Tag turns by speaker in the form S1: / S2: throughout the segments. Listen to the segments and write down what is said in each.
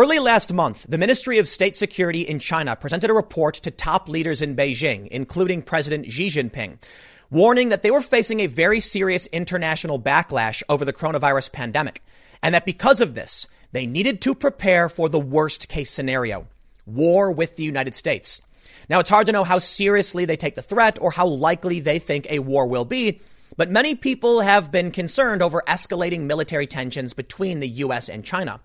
S1: Early last month, the Ministry of State Security in China presented a report to top leaders in Beijing, including President Xi Jinping, warning that they were facing a very serious international backlash over the coronavirus pandemic, and that because of this, they needed to prepare for the worst case scenario war with the United States. Now, it's hard to know how seriously they take the threat or how likely they think a war will be, but many people have been concerned over escalating military tensions between the U.S. and China.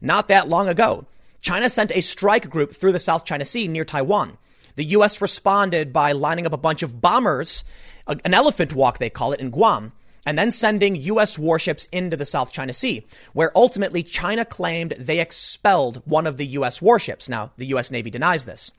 S1: Not that long ago, China sent a strike group through the South China Sea near Taiwan. The U.S. responded by lining up a bunch of bombers, an elephant walk, they call it, in Guam, and then sending U.S. warships into the South China Sea, where ultimately China claimed they expelled one of the U.S. warships. Now, the U.S. Navy denies this.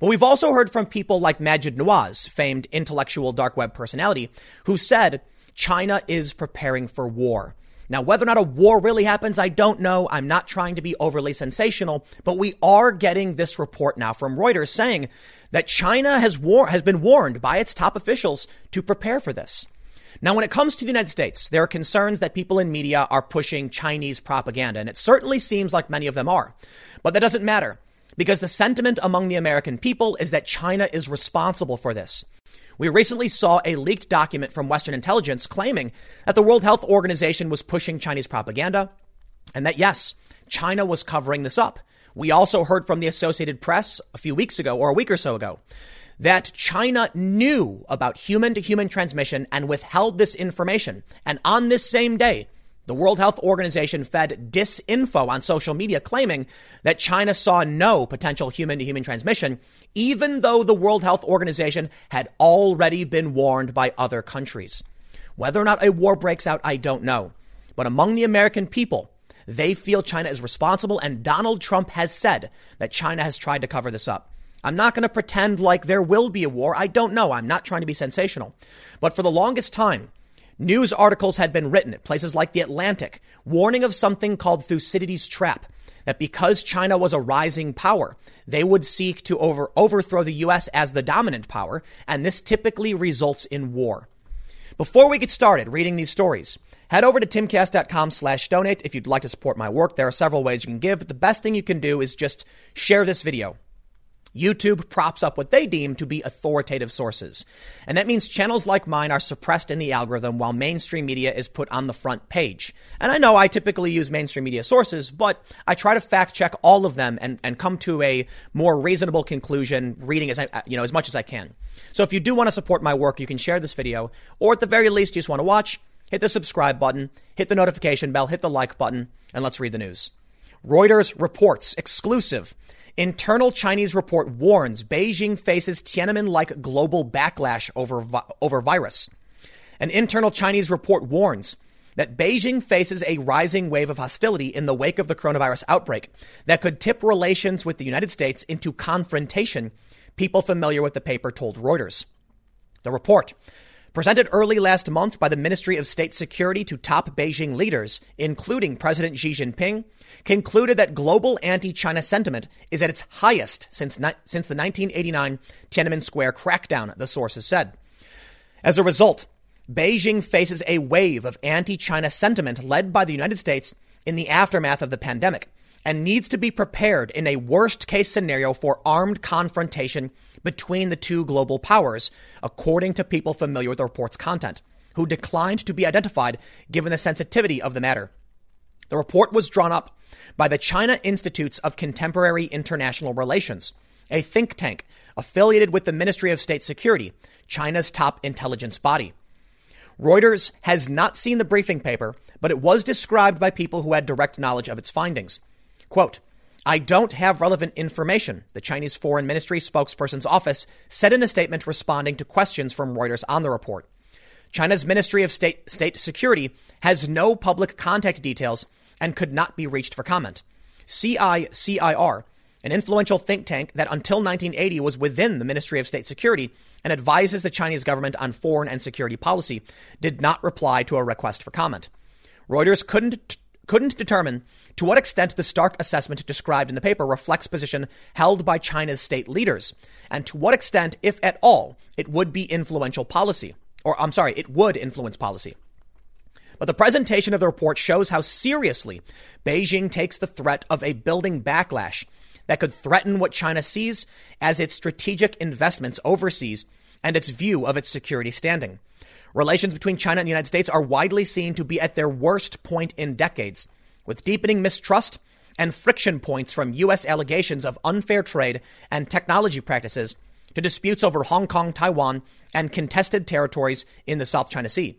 S1: But we've also heard from people like Maajid Nawaz, famed intellectual dark web personality, who said China is preparing for war. Now, whether or not a war really happens, I don't know. I'm not trying to be overly sensational, but we are getting this report now from Reuters saying that China has war- has been warned by its top officials to prepare for this. Now, when it comes to the United States, there are concerns that people in media are pushing Chinese propaganda, and it certainly seems like many of them are. But that doesn't matter because the sentiment among the American people is that China is responsible for this. We recently saw a leaked document from Western intelligence claiming that the World Health Organization was pushing Chinese propaganda and that, yes, China was covering this up. We also heard from the Associated Press a few weeks ago or a week or so ago that China knew about human to human transmission and withheld this information. And on this same day, the World Health Organization fed disinfo on social media claiming that China saw no potential human to human transmission, even though the World Health Organization had already been warned by other countries. Whether or not a war breaks out, I don't know. But among the American people, they feel China is responsible, and Donald Trump has said that China has tried to cover this up. I'm not going to pretend like there will be a war. I don't know. I'm not trying to be sensational. But for the longest time, News articles had been written at places like The Atlantic, warning of something called Thucydides' trap, that because China was a rising power, they would seek to over, overthrow the U.S. as the dominant power, and this typically results in war. Before we get started reading these stories, head over to timcast.com slash donate if you'd like to support my work. There are several ways you can give, but the best thing you can do is just share this video. YouTube props up what they deem to be authoritative sources. And that means channels like mine are suppressed in the algorithm while mainstream media is put on the front page. And I know I typically use mainstream media sources, but I try to fact check all of them and, and come to a more reasonable conclusion reading as I, uh, you know, as much as I can. So if you do want to support my work, you can share this video, or at the very least, you just want to watch, hit the subscribe button, hit the notification bell, hit the like button, and let's read the news. Reuters reports exclusive Internal Chinese report warns Beijing faces Tiananmen like global backlash over, vi- over virus. An internal Chinese report warns that Beijing faces a rising wave of hostility in the wake of the coronavirus outbreak that could tip relations with the United States into confrontation, people familiar with the paper told Reuters. The report, presented early last month by the Ministry of State Security to top Beijing leaders, including President Xi Jinping, concluded that global anti-China sentiment is at its highest since, ni- since the 1989 Tiananmen Square crackdown, the sources said. As a result, Beijing faces a wave of anti-China sentiment led by the United States in the aftermath of the pandemic and needs to be prepared in a worst case scenario for armed confrontation between the two global powers, according to people familiar with the report's content, who declined to be identified given the sensitivity of the matter. The report was drawn up by the China Institutes of Contemporary International Relations, a think tank affiliated with the Ministry of State Security, China's top intelligence body. Reuters has not seen the briefing paper, but it was described by people who had direct knowledge of its findings. Quote, I don't have relevant information, the Chinese Foreign Ministry spokesperson's office said in a statement responding to questions from Reuters on the report. China's Ministry of State, State Security has no public contact details and could not be reached for comment. CICIR, an influential think tank that until 1980 was within the Ministry of State Security and advises the Chinese government on foreign and security policy, did not reply to a request for comment. Reuters couldn't couldn't determine to what extent the stark assessment described in the paper reflects position held by China's state leaders, and to what extent, if at all, it would be influential policy. Or, I'm sorry, it would influence policy. But the presentation of the report shows how seriously Beijing takes the threat of a building backlash that could threaten what China sees as its strategic investments overseas and its view of its security standing. Relations between China and the United States are widely seen to be at their worst point in decades, with deepening mistrust and friction points from U.S. allegations of unfair trade and technology practices to disputes over Hong Kong, Taiwan, and contested territories in the South China Sea.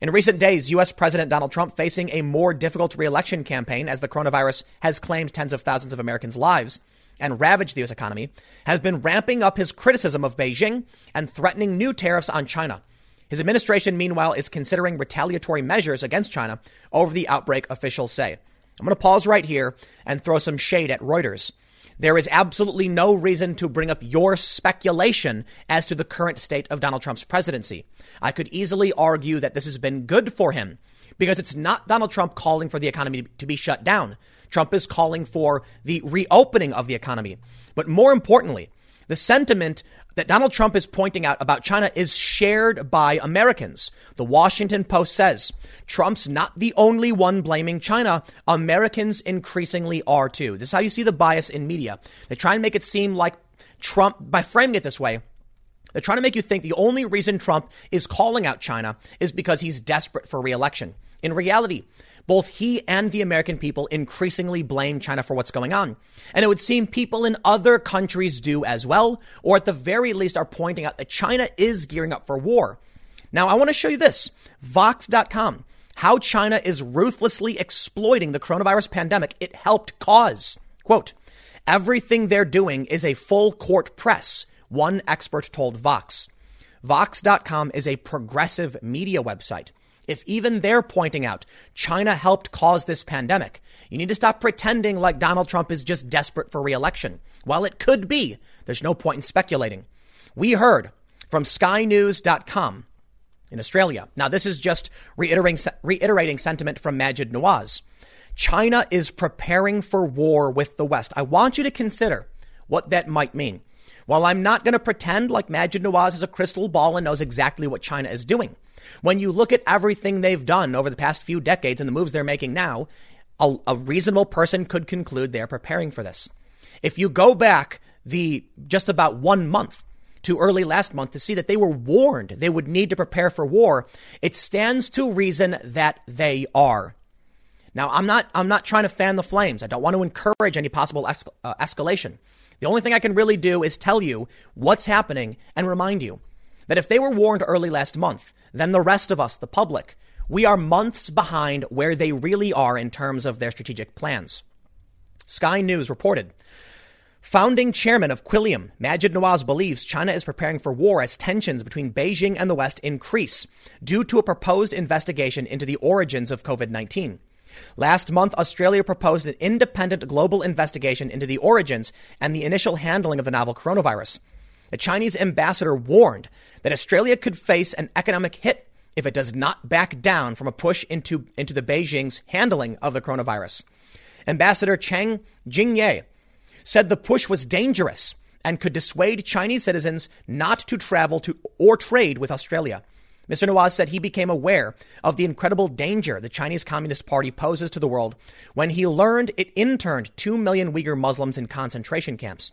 S1: In recent days, U.S. President Donald Trump, facing a more difficult reelection campaign as the coronavirus has claimed tens of thousands of Americans' lives and ravaged the U.S. economy, has been ramping up his criticism of Beijing and threatening new tariffs on China. His administration, meanwhile, is considering retaliatory measures against China over the outbreak, officials say. I'm going to pause right here and throw some shade at Reuters. There is absolutely no reason to bring up your speculation as to the current state of Donald Trump's presidency. I could easily argue that this has been good for him because it's not Donald Trump calling for the economy to be shut down. Trump is calling for the reopening of the economy. But more importantly, the sentiment that Donald Trump is pointing out about China is shared by Americans. The Washington Post says Trump's not the only one blaming China. Americans increasingly are too. This is how you see the bias in media. They try and make it seem like Trump, by framing it this way, they're trying to make you think the only reason Trump is calling out China is because he's desperate for reelection. In reality, both he and the American people increasingly blame China for what's going on. And it would seem people in other countries do as well, or at the very least are pointing out that China is gearing up for war. Now, I want to show you this Vox.com, how China is ruthlessly exploiting the coronavirus pandemic it helped cause. Quote, everything they're doing is a full court press, one expert told Vox. Vox.com is a progressive media website if even they're pointing out China helped cause this pandemic, you need to stop pretending like Donald Trump is just desperate for reelection. While it could be, there's no point in speculating. We heard from skynews.com in Australia. Now, this is just reiterating, reiterating sentiment from Maajid Nawaz. China is preparing for war with the West. I want you to consider what that might mean. While I'm not going to pretend like Maajid Nawaz is a crystal ball and knows exactly what China is doing, when you look at everything they've done over the past few decades and the moves they're making now, a, a reasonable person could conclude they're preparing for this. If you go back the just about one month to early last month to see that they were warned they would need to prepare for war, it stands to reason that they are. Now, I'm not, I'm not trying to fan the flames. I don't want to encourage any possible es- uh, escalation. The only thing I can really do is tell you what's happening and remind you that if they were warned early last month, then the rest of us, the public, we are months behind where they really are in terms of their strategic plans. Sky News reported Founding chairman of Quilliam, Maajid Nawaz believes China is preparing for war as tensions between Beijing and the West increase due to a proposed investigation into the origins of COVID 19. Last month, Australia proposed an independent global investigation into the origins and the initial handling of the novel coronavirus. The Chinese ambassador warned that Australia could face an economic hit if it does not back down from a push into, into the Beijing's handling of the coronavirus. Ambassador Cheng Jingye said the push was dangerous and could dissuade Chinese citizens not to travel to or trade with Australia. Mr. Nawaz said he became aware of the incredible danger the Chinese Communist Party poses to the world when he learned it interned 2 million Uyghur Muslims in concentration camps.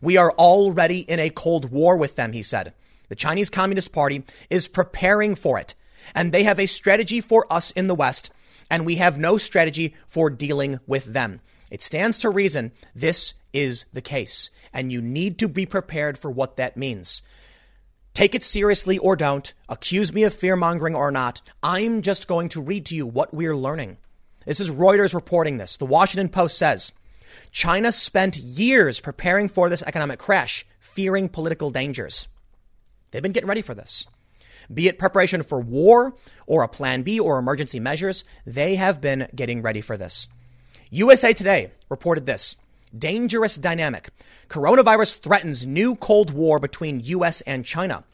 S1: We are already in a cold war with them, he said. The Chinese Communist Party is preparing for it, and they have a strategy for us in the West, and we have no strategy for dealing with them. It stands to reason this is the case, and you need to be prepared for what that means. Take it seriously or don't. Accuse me of fear mongering or not. I'm just going to read to you what we're learning. This is Reuters reporting this. The Washington Post says China spent years preparing for this economic crash, fearing political dangers. They've been getting ready for this. Be it preparation for war or a plan B or emergency measures, they have been getting ready for this. USA Today reported this dangerous dynamic. Coronavirus threatens new Cold War between US and China,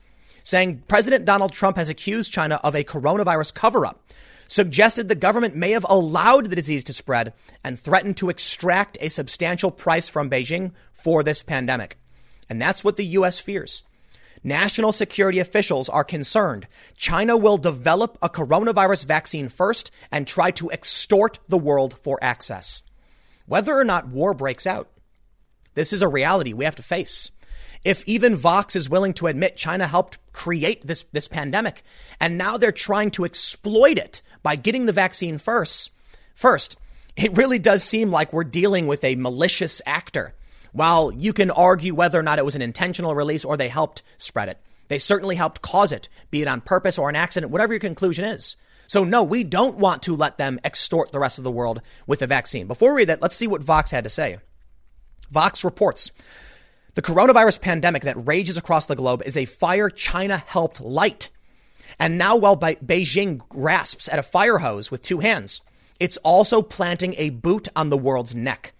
S1: saying President Donald Trump has accused China of a coronavirus cover up, suggested the government may have allowed the disease to spread, and threatened to extract a substantial price from Beijing for this pandemic. And that's what the US fears. national security officials are concerned China will develop a coronavirus vaccine first and try to extort the world for access. Whether or not war breaks out, this is a reality we have to face. If even Vox is willing to admit China helped create this, this pandemic, and now they're trying to exploit it by getting the vaccine first, first, it really does seem like we're dealing with a malicious actor. While you can argue whether or not it was an intentional release or they helped spread it, they certainly helped cause it, be it on purpose or an accident, whatever your conclusion is. So, no, we don't want to let them extort the rest of the world with the vaccine. Before we read that, let's see what Vox had to say. Vox reports the coronavirus pandemic that rages across the globe is a fire China helped light. And now, while Beijing grasps at a fire hose with two hands, it's also planting a boot on the world's neck.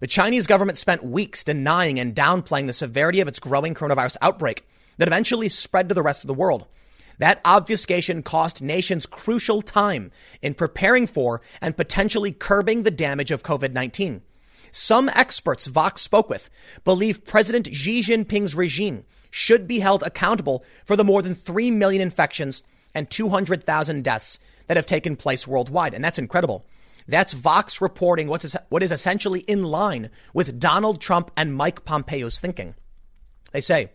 S1: The Chinese government spent weeks denying and downplaying the severity of its growing coronavirus outbreak that eventually spread to the rest of the world. That obfuscation cost nations crucial time in preparing for and potentially curbing the damage of COVID 19. Some experts Vox spoke with believe President Xi Jinping's regime should be held accountable for the more than 3 million infections and 200,000 deaths that have taken place worldwide. And that's incredible. That's Vox reporting what's, what is essentially in line with Donald Trump and Mike Pompeo's thinking. They say,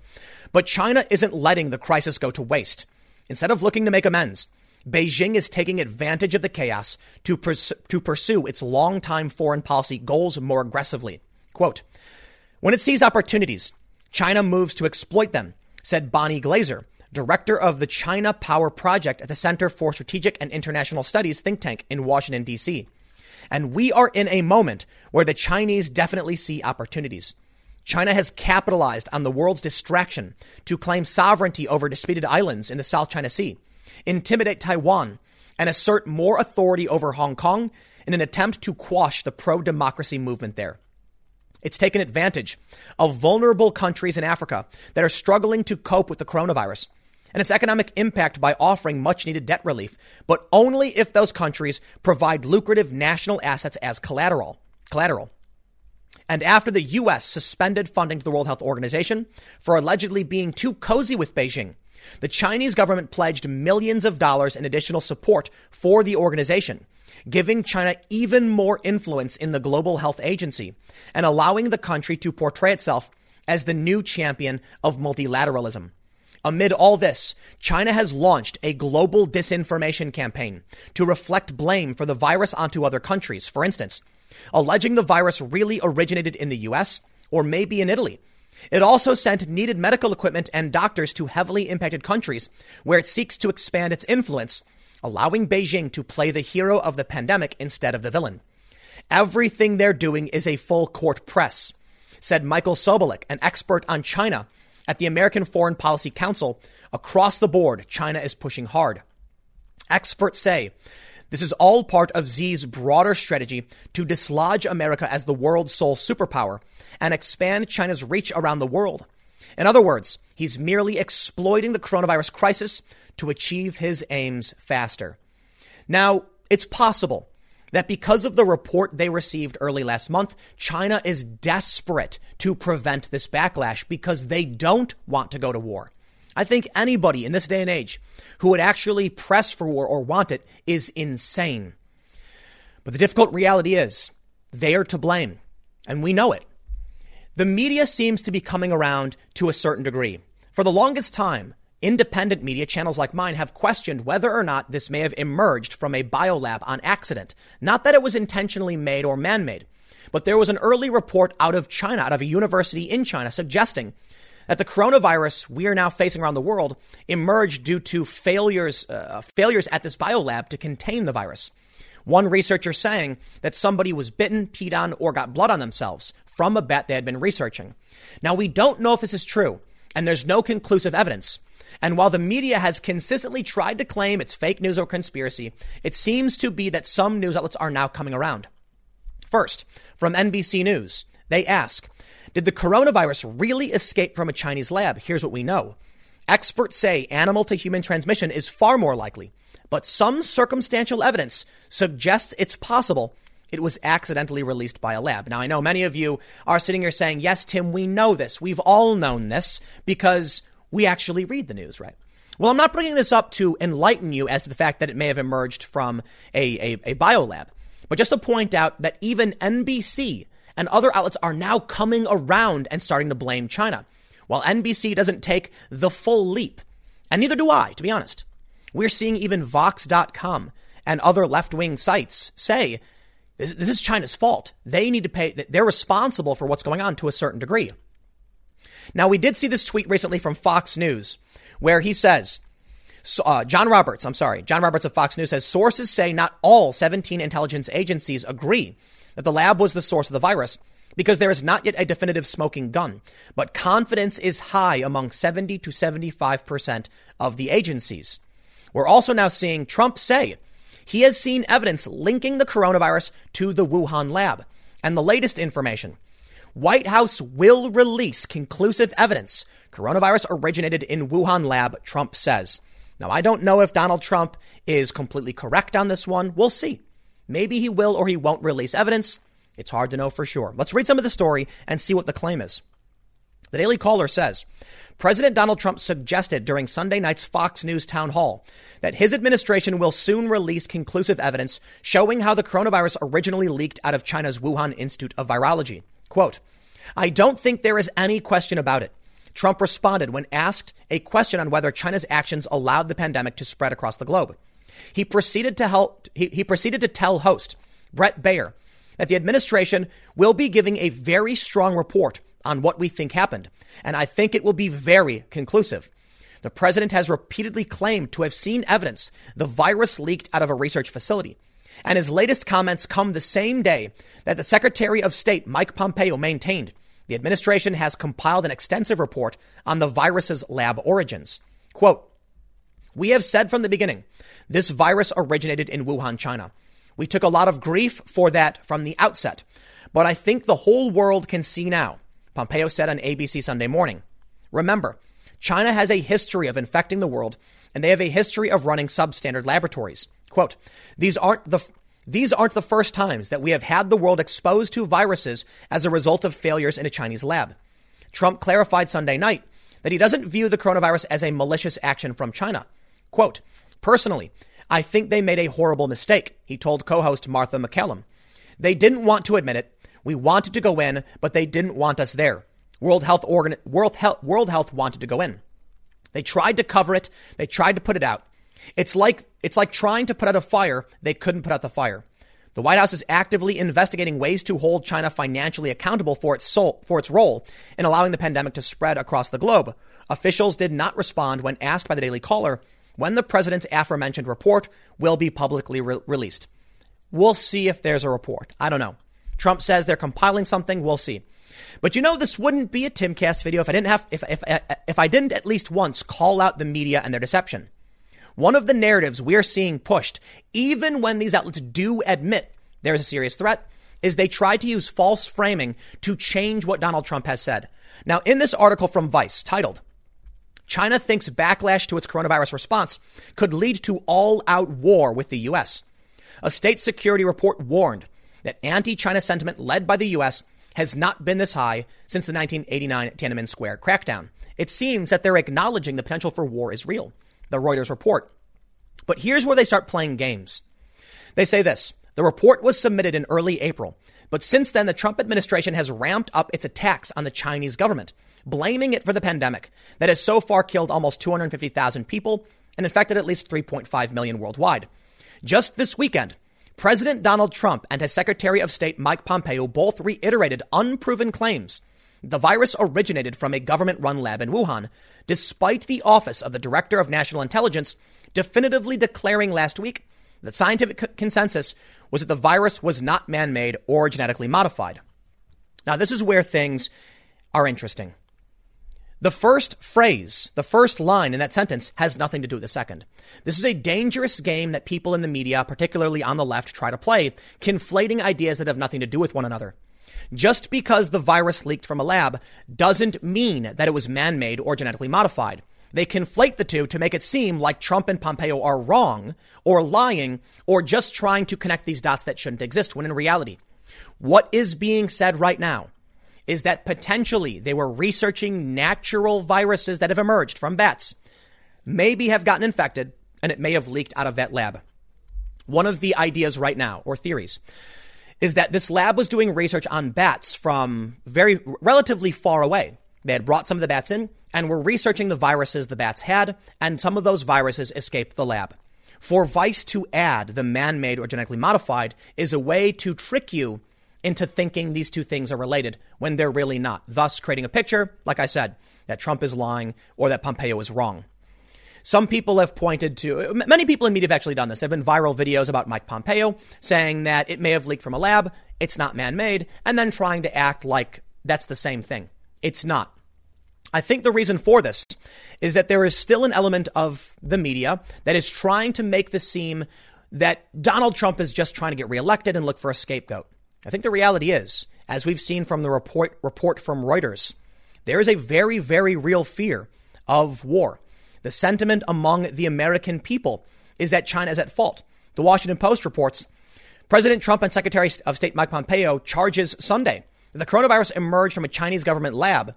S1: but China isn't letting the crisis go to waste. Instead of looking to make amends, Beijing is taking advantage of the chaos to, pers- to pursue its long-time foreign policy goals more aggressively. Quote, when it sees opportunities, China moves to exploit them, said Bonnie Glaser, director of the China Power Project at the Center for Strategic and International Studies think tank in Washington, D.C. And we are in a moment where the Chinese definitely see opportunities. China has capitalized on the world's distraction to claim sovereignty over disputed islands in the South China Sea intimidate Taiwan, and assert more authority over Hong Kong in an attempt to quash the pro democracy movement there. It's taken advantage of vulnerable countries in Africa that are struggling to cope with the coronavirus and its economic impact by offering much needed debt relief, but only if those countries provide lucrative national assets as collateral. Collateral. And after the U.S. suspended funding to the World Health Organization for allegedly being too cozy with Beijing the Chinese government pledged millions of dollars in additional support for the organization, giving China even more influence in the global health agency and allowing the country to portray itself as the new champion of multilateralism. Amid all this, China has launched a global disinformation campaign to reflect blame for the virus onto other countries. For instance, alleging the virus really originated in the US or maybe in Italy it also sent needed medical equipment and doctors to heavily impacted countries where it seeks to expand its influence, allowing Beijing to play the hero of the pandemic instead of the villain. Everything they're doing is a full court press, said Michael Sobolik, an expert on China at the American Foreign Policy Council. Across the board, China is pushing hard. Experts say this is all part of Xi's broader strategy to dislodge America as the world's sole superpower and expand China's reach around the world. In other words, he's merely exploiting the coronavirus crisis to achieve his aims faster. Now, it's possible that because of the report they received early last month, China is desperate to prevent this backlash because they don't want to go to war. I think anybody in this day and age who would actually press for war or want it is insane. But the difficult reality is they are to blame, and we know it. The media seems to be coming around to a certain degree. For the longest time, independent media channels like mine have questioned whether or not this may have emerged from a biolab on accident. Not that it was intentionally made or man made, but there was an early report out of China, out of a university in China, suggesting that the coronavirus we are now facing around the world emerged due to failures, uh, failures at this biolab to contain the virus. One researcher saying that somebody was bitten, peed on, or got blood on themselves from a bat they had been researching. Now, we don't know if this is true, and there's no conclusive evidence. And while the media has consistently tried to claim it's fake news or conspiracy, it seems to be that some news outlets are now coming around. First, from NBC News, they ask, did the coronavirus really escape from a Chinese lab? Here's what we know. Experts say animal to human transmission is far more likely, but some circumstantial evidence suggests it's possible it was accidentally released by a lab. Now, I know many of you are sitting here saying, yes, Tim, we know this. We've all known this because we actually read the news, right? Well, I'm not bringing this up to enlighten you as to the fact that it may have emerged from a, a, a biolab, but just to point out that even NBC and other outlets are now coming around and starting to blame China. While NBC doesn't take the full leap, and neither do I, to be honest. We're seeing even Vox.com and other left wing sites say this, this is China's fault. They need to pay, they're responsible for what's going on to a certain degree. Now, we did see this tweet recently from Fox News where he says, uh, John Roberts, I'm sorry, John Roberts of Fox News says sources say not all 17 intelligence agencies agree that the lab was the source of the virus because there is not yet a definitive smoking gun, but confidence is high among 70 to 75% of the agencies. We're also now seeing Trump say he has seen evidence linking the coronavirus to the Wuhan lab. And the latest information White House will release conclusive evidence coronavirus originated in Wuhan lab, Trump says. Now, I don't know if Donald Trump is completely correct on this one. We'll see. Maybe he will or he won't release evidence. It's hard to know for sure. Let's read some of the story and see what the claim is. The Daily Caller says President Donald Trump suggested during Sunday night's Fox News town hall that his administration will soon release conclusive evidence showing how the coronavirus originally leaked out of China's Wuhan Institute of Virology. Quote, I don't think there is any question about it. Trump responded when asked a question on whether China's actions allowed the pandemic to spread across the globe. He proceeded to help, he, he proceeded to tell host Brett Baier that the administration will be giving a very strong report on what we think happened. And I think it will be very conclusive. The president has repeatedly claimed to have seen evidence the virus leaked out of a research facility. And his latest comments come the same day that the Secretary of State, Mike Pompeo, maintained the administration has compiled an extensive report on the virus's lab origins. Quote, we have said from the beginning, this virus originated in Wuhan, China. We took a lot of grief for that from the outset, but I think the whole world can see now, Pompeo said on ABC Sunday morning. Remember, China has a history of infecting the world, and they have a history of running substandard laboratories. Quote, these aren't the these aren't the first times that we have had the world exposed to viruses as a result of failures in a Chinese lab. Trump clarified Sunday night that he doesn't view the coronavirus as a malicious action from China. Quote, personally, I think they made a horrible mistake, he told co host Martha MacCallum. They didn't want to admit it. We wanted to go in, but they didn't want us there. World Health, Organ- World Health, World Health wanted to go in. They tried to cover it. They tried to put it out. It's like, it's like trying to put out a fire. They couldn't put out the fire. The White House is actively investigating ways to hold China financially accountable for its, soul, for its role in allowing the pandemic to spread across the globe. Officials did not respond when asked by the Daily Caller when the president's aforementioned report will be publicly re- released. We'll see if there's a report. I don't know. Trump says they're compiling something. We'll see. But you know, this wouldn't be a Timcast video if I didn't have, if, if, if I didn't at least once call out the media and their deception. One of the narratives we're seeing pushed, even when these outlets do admit there's a serious threat, is they try to use false framing to change what Donald Trump has said. Now, in this article from Vice titled, China thinks backlash to its coronavirus response could lead to all out war with the U.S. A state security report warned that anti China sentiment led by the U.S. has not been this high since the 1989 Tiananmen Square crackdown. It seems that they're acknowledging the potential for war is real, the Reuters report. But here's where they start playing games. They say this the report was submitted in early April, but since then, the Trump administration has ramped up its attacks on the Chinese government blaming it for the pandemic that has so far killed almost 250,000 people and infected at least 3.5 million worldwide. Just this weekend, President Donald Trump and his Secretary of State Mike Pompeo both reiterated unproven claims the virus originated from a government run lab in Wuhan, despite the Office of the Director of National Intelligence definitively declaring last week that scientific consensus was that the virus was not man made or genetically modified. Now, this is where things are interesting. The first phrase, the first line in that sentence has nothing to do with the second. This is a dangerous game that people in the media, particularly on the left, try to play, conflating ideas that have nothing to do with one another. Just because the virus leaked from a lab doesn't mean that it was man made or genetically modified. They conflate the two to make it seem like Trump and Pompeo are wrong or lying or just trying to connect these dots that shouldn't exist when in reality, what is being said right now is that potentially they were researching natural viruses that have emerged from bats, maybe have gotten infected, and it may have leaked out of that lab. One of the ideas right now, or theories, is that this lab was doing research on bats from very relatively far away. They had brought some of the bats in and were researching the viruses the bats had, and some of those viruses escaped the lab. For Vice to add the man made or genetically modified is a way to trick you into thinking these two things are related when they're really not, thus creating a picture, like I said, that Trump is lying or that Pompeo is wrong. Some people have pointed to, many people in media have actually done this. There have been viral videos about Mike Pompeo saying that it may have leaked from a lab, it's not man made, and then trying to act like that's the same thing. It's not. I think the reason for this is that there is still an element of the media that is trying to make this seem that Donald Trump is just trying to get reelected and look for a scapegoat. I think the reality is, as we've seen from the report, report from Reuters, there is a very, very real fear of war. The sentiment among the American people is that China is at fault. The Washington Post reports President Trump and Secretary of State Mike Pompeo charges Sunday that the coronavirus emerged from a Chinese government lab.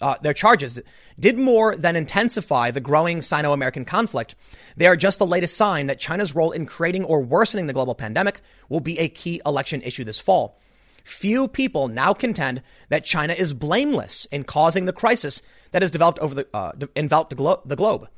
S1: Uh, their charges did more than intensify the growing Sino American conflict. They are just the latest sign that China's role in creating or worsening the global pandemic will be a key election issue this fall. Few people now contend that China is blameless in causing the crisis that has developed over the uh, enveloped the, glo- the globe.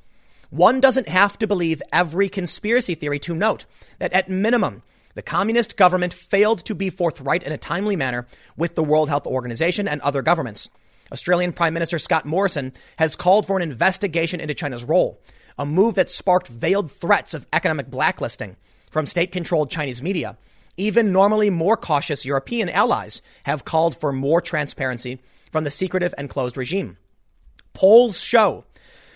S1: One doesn't have to believe every conspiracy theory to note that at minimum, the communist government failed to be forthright in a timely manner with the World Health Organization and other governments. Australian Prime Minister Scott Morrison has called for an investigation into China's role, a move that sparked veiled threats of economic blacklisting from state controlled Chinese media. Even normally more cautious European allies have called for more transparency from the secretive and closed regime. Polls show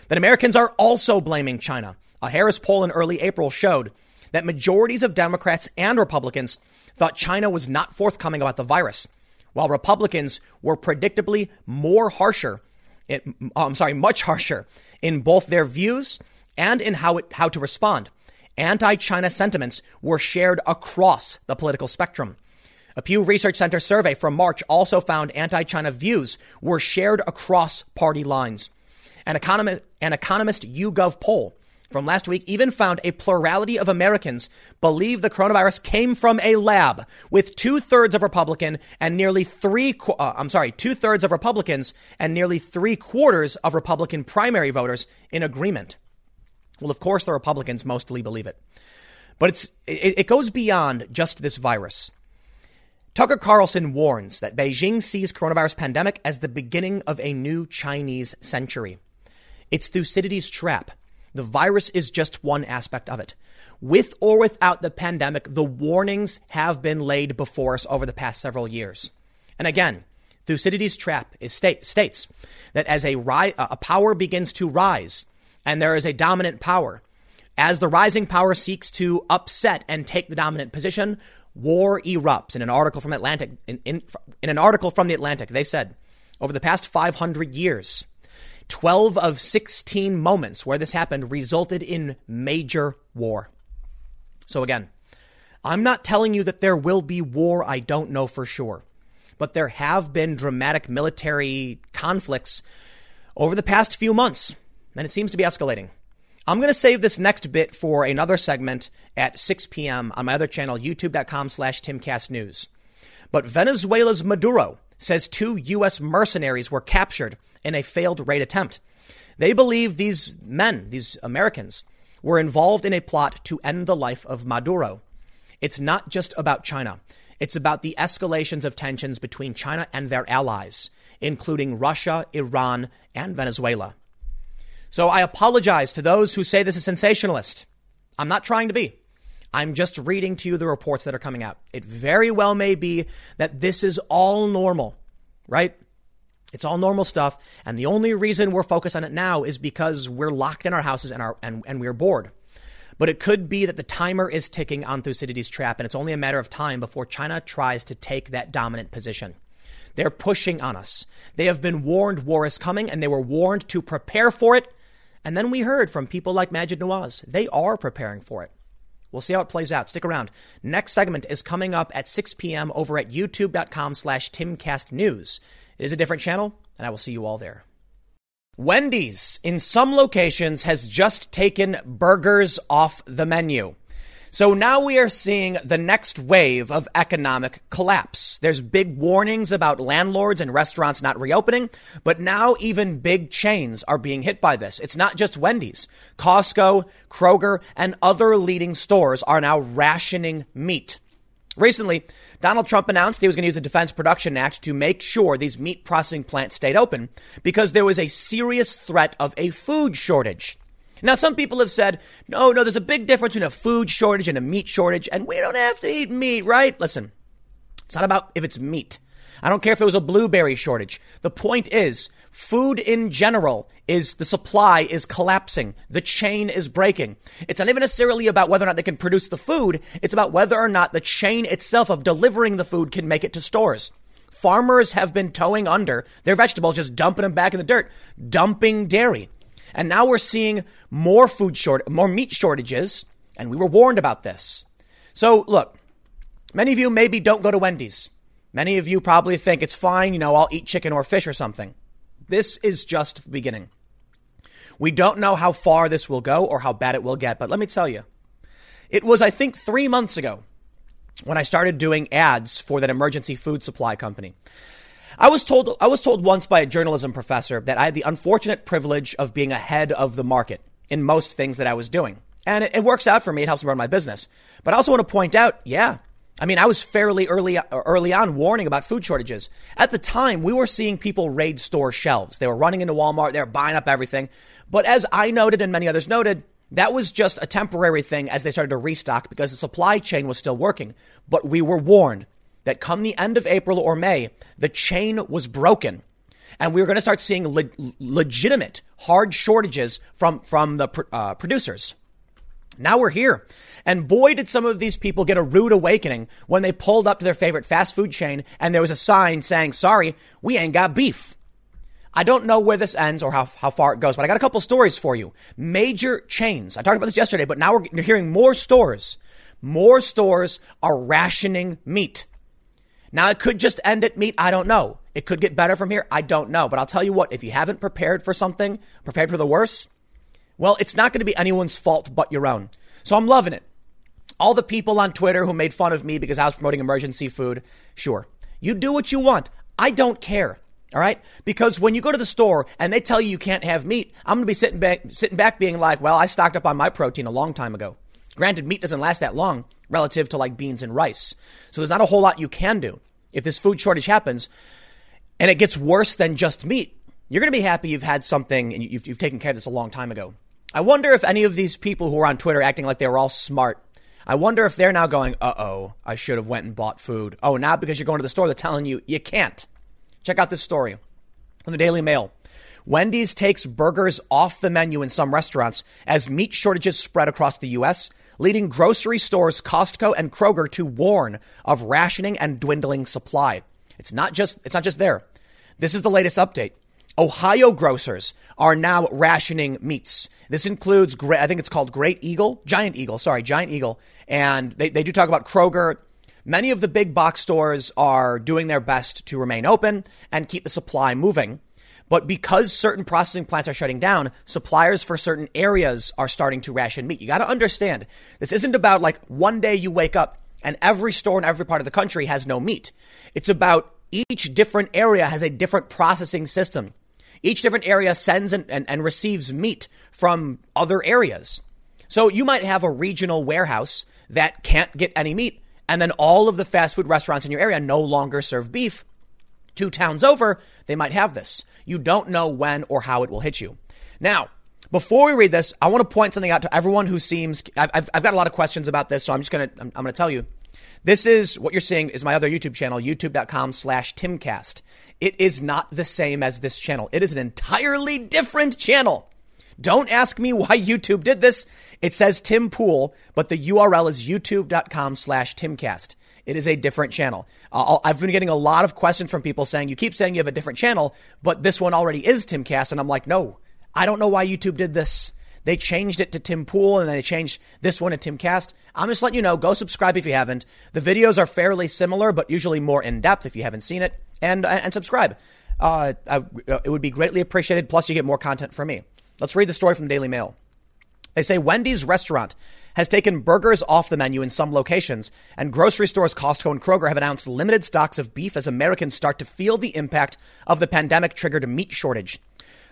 S1: that Americans are also blaming China. A Harris poll in early April showed that majorities of Democrats and Republicans thought China was not forthcoming about the virus, while Republicans were predictably more harsher, I'm sorry, much harsher in both their views and in how, it, how to respond. Anti China sentiments were shared across the political spectrum. A Pew Research Center survey from March also found anti China views were shared across party lines. An economist, an economist YouGov poll from last week even found a plurality of Americans believe the coronavirus came from a lab, with two thirds of Republican and nearly three, uh, I'm sorry, two thirds of Republicans and nearly three quarters of Republican primary voters in agreement. Well, of course, the Republicans mostly believe it. But it's, it, it goes beyond just this virus. Tucker Carlson warns that Beijing sees coronavirus pandemic as the beginning of a new Chinese century. It's Thucydides' trap. The virus is just one aspect of it. With or without the pandemic, the warnings have been laid before us over the past several years. And again, Thucydides' trap state, states that as a, ri- a power begins to rise and there is a dominant power, as the rising power seeks to upset and take the dominant position, war erupts. In an article from Atlantic, in, in, in an article from the Atlantic, they said over the past 500 years, 12 of 16 moments where this happened resulted in major war. So again, I'm not telling you that there will be war. I don't know for sure. But there have been dramatic military conflicts over the past few months, and it seems to be escalating. I'm going to save this next bit for another segment at 6 p.m. on my other channel, youtube.com slash timcastnews. But Venezuela's Maduro says two U.S. mercenaries were captured in a failed raid attempt. They believe these men, these Americans, were involved in a plot to end the life of Maduro. It's not just about China. It's about the escalations of tensions between China and their allies, including Russia, Iran, and Venezuela. So I apologize to those who say this is sensationalist. I'm not trying to be. I'm just reading to you the reports that are coming out. It very well may be that this is all normal, right? It's all normal stuff. And the only reason we're focused on it now is because we're locked in our houses and, our, and, and we're bored. But it could be that the timer is ticking on Thucydides' trap, and it's only a matter of time before China tries to take that dominant position. They're pushing on us. They have been warned war is coming, and they were warned to prepare for it and then we heard from people like Maajid Nawaz. They are preparing for it. We'll see how it plays out. Stick around. Next segment is coming up at 6 p.m. over at youtube.com slash timcastnews. It is a different channel, and I will see you all there. Wendy's in some locations has just taken burgers off the menu. So now we are seeing the next wave of economic collapse. There's big warnings about landlords and restaurants not reopening, but now even big chains are being hit by this. It's not just Wendy's. Costco, Kroger, and other leading stores are now rationing meat. Recently, Donald Trump announced he was going to use the Defense Production Act to make sure these meat processing plants stayed open because there was a serious threat of a food shortage. Now, some people have said, no, no, there's a big difference between a food shortage and a meat shortage, and we don't have to eat meat, right? Listen, it's not about if it's meat. I don't care if it was a blueberry shortage. The point is, food in general is the supply is collapsing. The chain is breaking. It's not even necessarily about whether or not they can produce the food. It's about whether or not the chain itself of delivering the food can make it to stores. Farmers have been towing under their vegetables, just dumping them back in the dirt, dumping dairy. And now we're seeing more food short, more meat shortages. And we were warned about this. So look, many of you maybe don't go to Wendy's. Many of you probably think it's fine. You know, I'll eat chicken or fish or something. This is just the beginning. We don't know how far this will go or how bad it will get, but let me tell you. It was, I think, three months ago when I started doing ads for that emergency food supply company. I was told I was told once by a journalism professor that I had the unfortunate privilege of being ahead of the market in most things that I was doing. And it, it works out for me. It helps me run my business. But I also want to point out, yeah, I mean, I was fairly early early on warning about food shortages. At the time, we were seeing people raid store shelves. They were running into Walmart, they were buying up everything. But as I noted and many others noted, that was just a temporary thing as they started to restock because the supply chain was still working. But we were warned that come the end of April or May, the chain was broken. And we were going to start seeing le- legitimate hard shortages from, from the uh, producers. Now we're here. And boy, did some of these people get a rude awakening when they pulled up to their favorite fast food chain and there was a sign saying, sorry, we ain't got beef. I don't know where this ends or how, how far it goes, but I got a couple stories for you. Major chains. I talked about this yesterday, but now we're hearing more stores. More stores are rationing meat. Now, it could just end at meat. I don't know. It could get better from here. I don't know. But I'll tell you what, if you haven't prepared for something, prepared for the worst, well, it's not going to be anyone's fault but your own. So I'm loving it. All the people on Twitter who made fun of me because I was promoting emergency food, sure. You do what you want. I don't care. All right? Because when you go to the store and they tell you you can't have meat, I'm going to be sitting back, sitting back being like, well, I stocked up on my protein a long time ago. Granted, meat doesn't last that long relative to like beans and rice. So there's not a whole lot you can do if this food shortage happens and it gets worse than just meat, you're going to be happy you've had something and you've, you've taken care of this a long time ago. I wonder if any of these people who are on Twitter acting like they were all smart, I wonder if they're now going, uh oh, I should have went and bought food. Oh, now because you're going to the store, they're telling you you can't. Check out this story from the Daily Mail. Wendy's takes burgers off the menu in some restaurants as meat shortages spread across the U.S leading grocery stores Costco and Kroger to warn of rationing and dwindling supply. It's not just it's not just there. This is the latest update. Ohio grocers are now rationing meats. This includes, I think it's called Great Eagle, Giant Eagle, sorry, Giant Eagle. And they, they do talk about Kroger. Many of the big box stores are doing their best to remain open and keep the supply moving. But because certain processing plants are shutting down, suppliers for certain areas are starting to ration meat. You got to understand, this isn't about like one day you wake up and every store in every part of the country has no meat. It's about each different area has a different processing system. Each different area sends and, and, and receives meat from other areas. So you might have a regional warehouse that can't get any meat, and then all of the fast food restaurants in your area no longer serve beef. Two towns over, they might have this. You don't know when or how it will hit you. Now, before we read this, I want to point something out to everyone who seems, I've, I've, got a lot of questions about this, so I'm just to, I'm, I'm to tell you. This is what you're seeing is my other YouTube channel, youtube.com slash timcast. It is not the same as this channel. It is an entirely different channel. Don't ask me why YouTube did this. It says Tim Pool, but the URL is youtube.com slash timcast. It is a different channel. Uh, I've been getting a lot of questions from people saying, you keep saying you have a different channel, but this one already is Timcast. And I'm like, no, I don't know why YouTube did this. They changed it to Tim Pool and they changed this one to Tim Cast. I'm just letting you know, go subscribe if you haven't. The videos are fairly similar, but usually more in depth if you haven't seen it. And, and subscribe. Uh, I, it would be greatly appreciated. Plus, you get more content from me. Let's read the story from the Daily Mail. They say Wendy's restaurant has taken burgers off the menu in some locations, and grocery stores Costco and Kroger have announced limited stocks of beef as Americans start to feel the impact of the pandemic triggered meat shortage.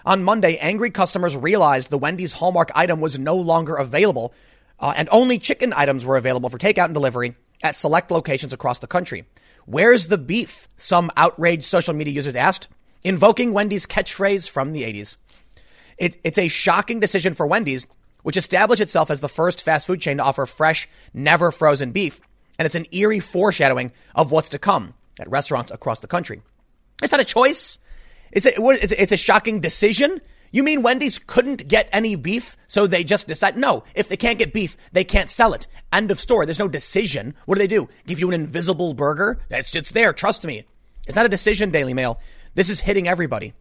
S1: On Monday, angry customers realized the Wendy's Hallmark item was no longer available, uh, and only chicken items were available for takeout and delivery at select locations across the country. Where's the beef? Some outraged social media users asked, invoking Wendy's catchphrase from the 80s. It, it's a shocking decision for Wendy's which established itself as the first fast food chain to offer fresh, never frozen beef. And it's an eerie foreshadowing of what's to come at restaurants across the country. It's not a choice. It's a, it's a shocking decision. You mean Wendy's couldn't get any beef, so they just decide, no, if they can't get beef, they can't sell it. End of story. There's no decision. What do they do? Give you an invisible burger? It's, it's there. Trust me. It's not a decision, Daily Mail. This is hitting everybody.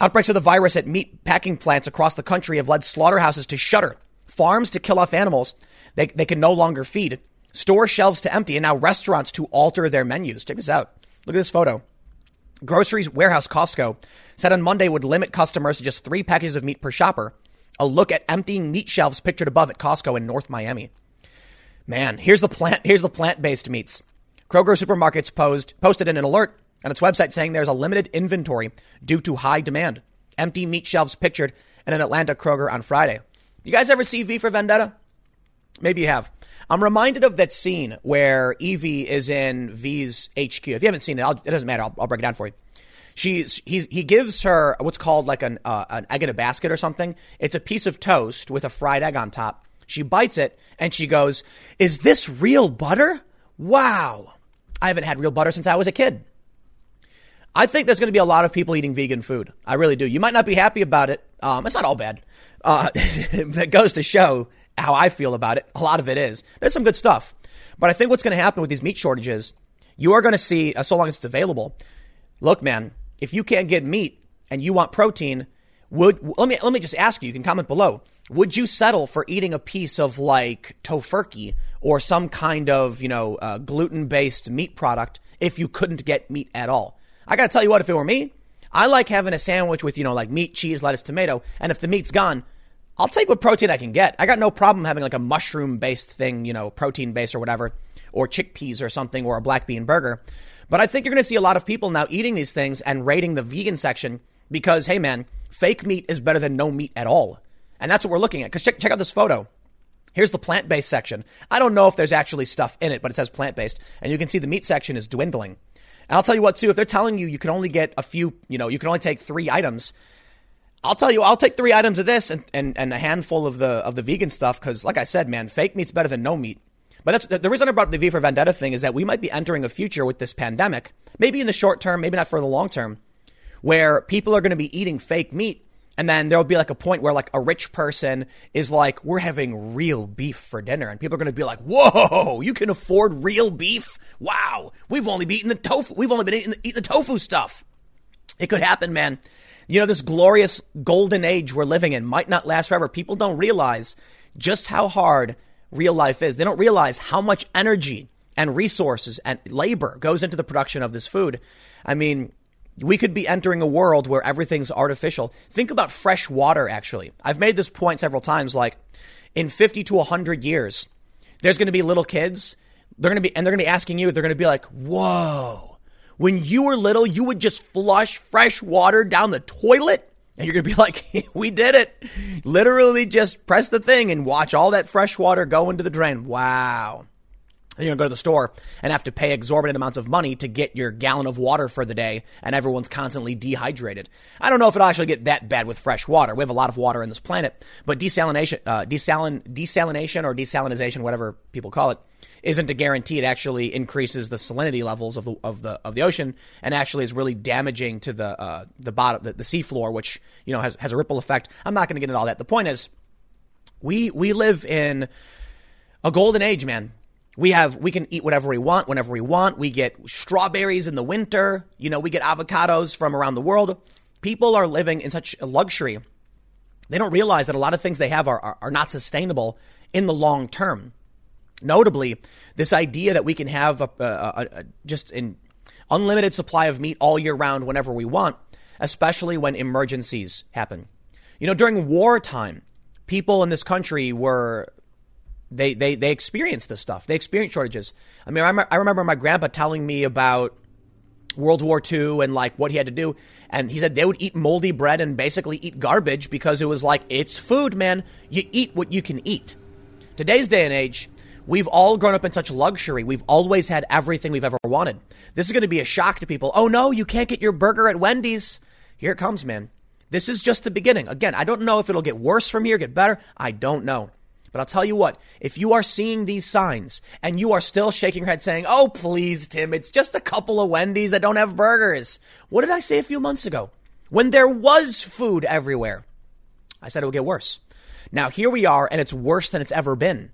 S1: Outbreaks of the virus at meat packing plants across the country have led slaughterhouses to shutter, farms to kill off animals they, they can no longer feed, store shelves to empty, and now restaurants to alter their menus. Check this out. Look at this photo. Groceries warehouse Costco said on Monday would limit customers to just three packages of meat per shopper. A look at emptying meat shelves pictured above at Costco in North Miami. Man, here's the plant. Here's the plant-based meats. Kroger supermarkets posed, posted in an alert on its website saying there's a limited inventory due to high demand. Empty meat shelves pictured in an Atlanta Kroger on Friday. You guys ever see V for Vendetta? Maybe you have. I'm reminded of that scene where Evey is in V's HQ. If you haven't seen it, I'll, it doesn't matter. I'll, I'll, break it down for you. She's he's, he gives her what's called like an uh, an egg in a basket or something. It's a piece of toast with a fried egg on top. She bites it and she goes, "Is this real butter? Wow! I haven't had real butter since I was a kid." I think there's going to be a lot of people eating vegan food. I really do. You might not be happy about it. Um, it's not all bad. Uh, that goes to show how I feel about it. A lot of it is. There's some good stuff. But I think what's going to happen with these meat shortages, you are going to see, uh, so long as it's available. Look, man, if you can't get meat and you want protein, would let me let me just ask you. You can comment below. Would you settle for eating a piece of like tofurkey or some kind of you know uh, gluten based meat product if you couldn't get meat at all? I got to tell you what, if it were me, I like having a sandwich with, you know, like meat, cheese, lettuce, tomato. And if the meat's gone, I'll take what protein I can get. I got no problem having like a mushroom based thing, you know, protein based or whatever, or chickpeas or something, or a black bean burger. But I think you're going to see a lot of people now eating these things and raiding the vegan section because, hey man, fake meat is better than no meat at all. And that's what we're looking at. Because check, check out this photo. Here's the plant based section. I don't know if there's actually stuff in it, but it says plant based. And you can see the meat section is dwindling. And I'll tell you what, too, if they're telling you you can only get a few, you know, you can only take three items, I'll tell you, I'll take three items of this and, and, and a handful of the of the vegan stuff because, like I said, man, fake meat's better than no meat. But that's the reason I brought the V for Vendetta thing is that we might be entering a future with this pandemic, maybe in the short term, maybe not for the long term, where people are going to be eating fake meat and then there'll be like a point where like a rich person is like, we're having real beef for dinner. And people are going to be like, whoa, you can afford real beef? Wow. We've only been eating the tofu. We've only been eating the, eating the tofu stuff. It could happen, man. You know, this glorious golden age we're living in might not last forever. People don't realize just how hard real life is. They don't realize how much energy and resources and labor goes into the production of this food. I mean, we could be entering a world where everything's artificial. Think about fresh water, actually. I've made this point several times like in 50 to 100 years, there's going to be little kids. They're going to be, and they're going to be asking you, they're going to be like, whoa, when you were little, you would just flush fresh water down the toilet? And you're going to be like, we did it. Literally just press the thing and watch all that fresh water go into the drain. Wow you're going to go to the store and have to pay exorbitant amounts of money to get your gallon of water for the day, and everyone's constantly dehydrated. I don't know if it'll actually get that bad with fresh water. We have a lot of water in this planet, but desalination, uh, desalin, desalination or desalinization, whatever people call it, isn't a guarantee. It actually increases the salinity levels of the of the of the ocean, and actually is really damaging to the uh, the bottom, the, the seafloor, which you know has has a ripple effect. I'm not going to get into all that. The point is, we we live in a golden age, man we have we can eat whatever we want whenever we want. We get strawberries in the winter. You know, we get avocados from around the world. People are living in such a luxury They don't realize that a lot of things they have are, are, are not sustainable in the long term. Notably, this idea that we can have a, a, a, just an unlimited supply of meat all year round whenever we want, especially when emergencies happen. You know, during wartime, people in this country were they they they experienced this stuff. They experience shortages. I mean, I remember my grandpa telling me about World War II and like what he had to do. And he said they would eat moldy bread and basically eat garbage because it was like, it's food, man. You eat what you can eat. Today's day and age, we've all grown up in such luxury. We've always had everything we've ever wanted. This is going to be a shock to people. Oh no, you can't get your burger at Wendy's. Here it comes, man. This is just the beginning. Again, I don't know if it'll get worse from here, get better. I don't know. But I'll tell you what, if you are seeing these signs and you are still shaking your head saying, oh, please, Tim, it's just a couple of Wendy's that don't have burgers. What did I say a few months ago? When there was food everywhere, I said it would get worse. Now here we are, and it's worse than it's ever been.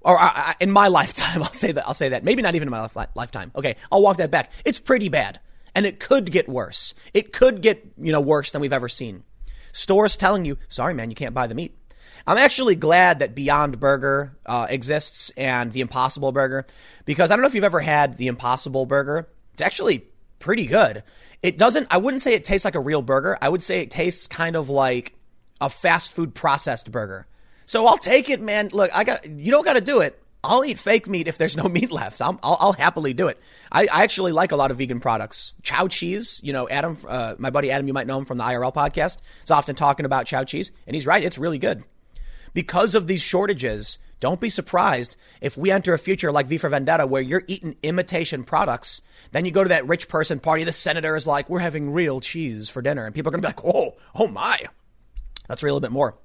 S1: Or in my lifetime, I'll say that. I'll say that. Maybe not even in my lifetime. Okay, I'll walk that back. It's pretty bad, and it could get worse. It could get you know worse than we've ever seen. Stores telling you, sorry man, you can't buy the meat. I'm actually glad that Beyond Burger uh, exists and the Impossible Burger because I don't know if you've ever had the Impossible Burger. It's actually pretty good. It doesn't, I wouldn't say it tastes like a real burger. I would say it tastes kind of like a fast food processed burger. So I'll take it, man. Look, I got, you don't got to do it. I'll eat fake meat if there's no meat left. i will I'll happily do it. I, I, actually like a lot of vegan products. Chao cheese, you know, Adam, uh, my buddy Adam, you might know him from the IRL podcast, is often talking about Chao cheese, and he's right. It's really good because of these shortages, don't be surprised if we enter a future like V for Vendetta where you're eating imitation products. Then you go to that rich person party. The senator is like, we're having real cheese for dinner. And people are going to be like, oh, oh my. Let's a little bit more.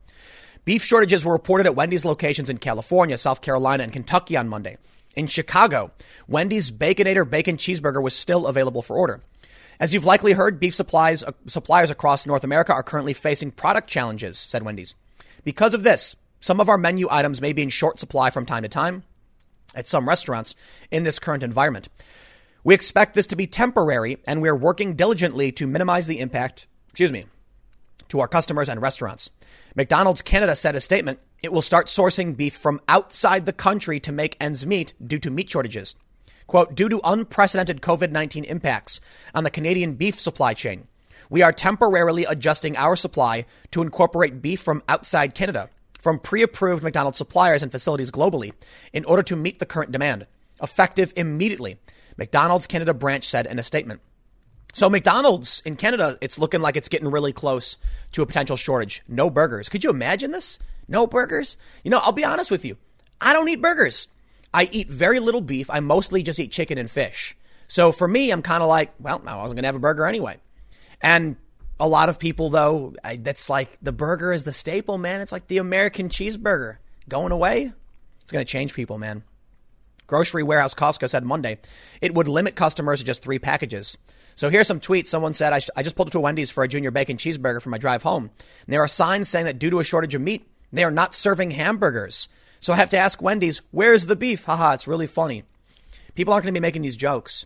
S1: Beef shortages were reported at Wendy's locations in California, South Carolina, and Kentucky on Monday. In Chicago, Wendy's Baconator Bacon Cheeseburger was still available for order. As you've likely heard, beef supplies, uh, suppliers across North America are currently facing product challenges, said Wendy's. Because of this, some of our menu items may be in short supply from time to time at some restaurants in this current environment. We expect this to be temporary and we are working diligently to minimize the impact, excuse me, to our customers and restaurants. McDonald's Canada said a statement, it will start sourcing beef from outside the country to make ends meet due to meat shortages. Quote, due to unprecedented COVID 19 impacts on the Canadian beef supply chain, we are temporarily adjusting our supply to incorporate beef from outside Canada from pre approved McDonald's suppliers and facilities globally in order to meet the current demand, effective immediately, McDonald's Canada branch said in a statement. So, McDonald's in Canada, it's looking like it's getting really close to a potential shortage. No burgers. Could you imagine this? No burgers? You know, I'll be honest with you. I don't eat burgers. I eat very little beef. I mostly just eat chicken and fish. So for me, I'm kind of like, well, I wasn't going to have a burger anyway. And a lot of people, though, I, that's like the burger is the staple, man. It's like the American cheeseburger going away. It's going to change people, man. Grocery warehouse Costco said Monday it would limit customers to just three packages. So here's some tweets. Someone said, I, sh- I just pulled up to Wendy's for a junior bacon cheeseburger for my drive home. And there are signs saying that due to a shortage of meat, they are not serving hamburgers. So I have to ask Wendy's, where's the beef? Haha, it's really funny. People aren't going to be making these jokes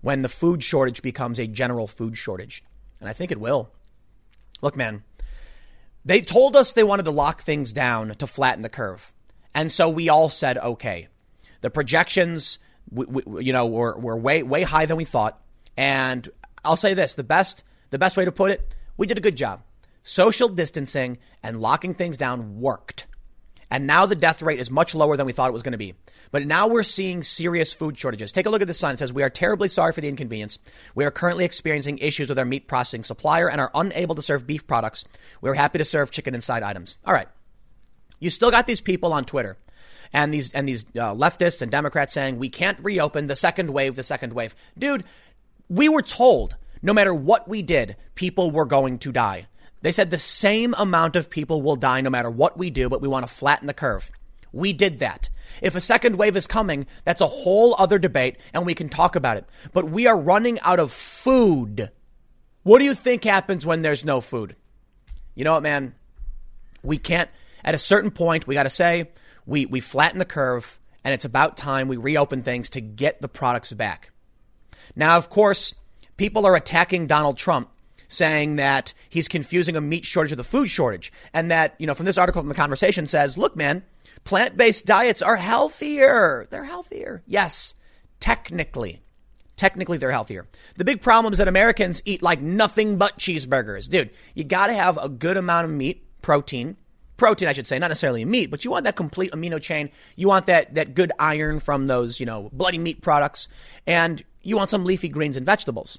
S1: when the food shortage becomes a general food shortage. And I think it will. Look, man, they told us they wanted to lock things down to flatten the curve. And so we all said, okay. The projections, we, we, you know, were, were way, way high than we thought. And I'll say this, the best, the best way to put it, we did a good job. Social distancing and locking things down worked. And now the death rate is much lower than we thought it was going to be. But now we're seeing serious food shortages. Take a look at this sign. It says, We are terribly sorry for the inconvenience. We are currently experiencing issues with our meat processing supplier and are unable to serve beef products. We are happy to serve chicken and side items. All right. You still got these people on Twitter and these and these uh, leftists and Democrats saying we can't reopen the second wave, the second wave. Dude, we were told no matter what we did, people were going to die. They said the same amount of people will die no matter what we do, but we want to flatten the curve. We did that. If a second wave is coming, that's a whole other debate and we can talk about it. But we are running out of food. What do you think happens when there's no food? You know what, man? We can't, at a certain point, we got to say, we, we flatten the curve and it's about time we reopen things to get the products back. Now, of course, people are attacking Donald Trump saying that he's confusing a meat shortage with a food shortage. And that, you know, from this article from the conversation says, look, man, plant based diets are healthier. They're healthier. Yes, technically. Technically, they're healthier. The big problem is that Americans eat like nothing but cheeseburgers. Dude, you got to have a good amount of meat, protein, protein, I should say, not necessarily meat, but you want that complete amino chain. You want that, that good iron from those, you know, bloody meat products. And you want some leafy greens and vegetables.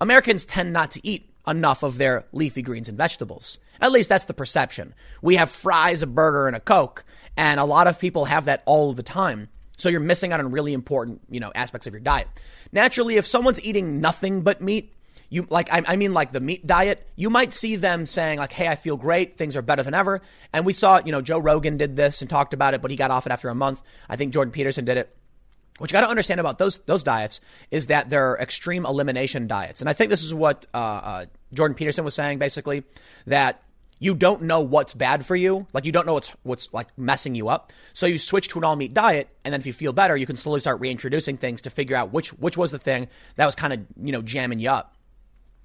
S1: Americans tend not to eat enough of their leafy greens and vegetables. At least that's the perception. We have fries, a burger, and a Coke, and a lot of people have that all the time. So you're missing out on really important, you know, aspects of your diet. Naturally, if someone's eating nothing but meat, you like I, I, mean like the meat diet you might see them saying like hey i feel great things are better than ever and we saw you know joe rogan did this and talked about it but he got off it after a month i think jordan peterson did it what you got to understand about those those diets is that they're extreme elimination diets and i think this is what uh, uh, jordan peterson was saying basically that you don't know what's bad for you. Like you don't know what's what's like messing you up. So you switch to an all meat diet, and then if you feel better, you can slowly start reintroducing things to figure out which which was the thing that was kind of you know jamming you up.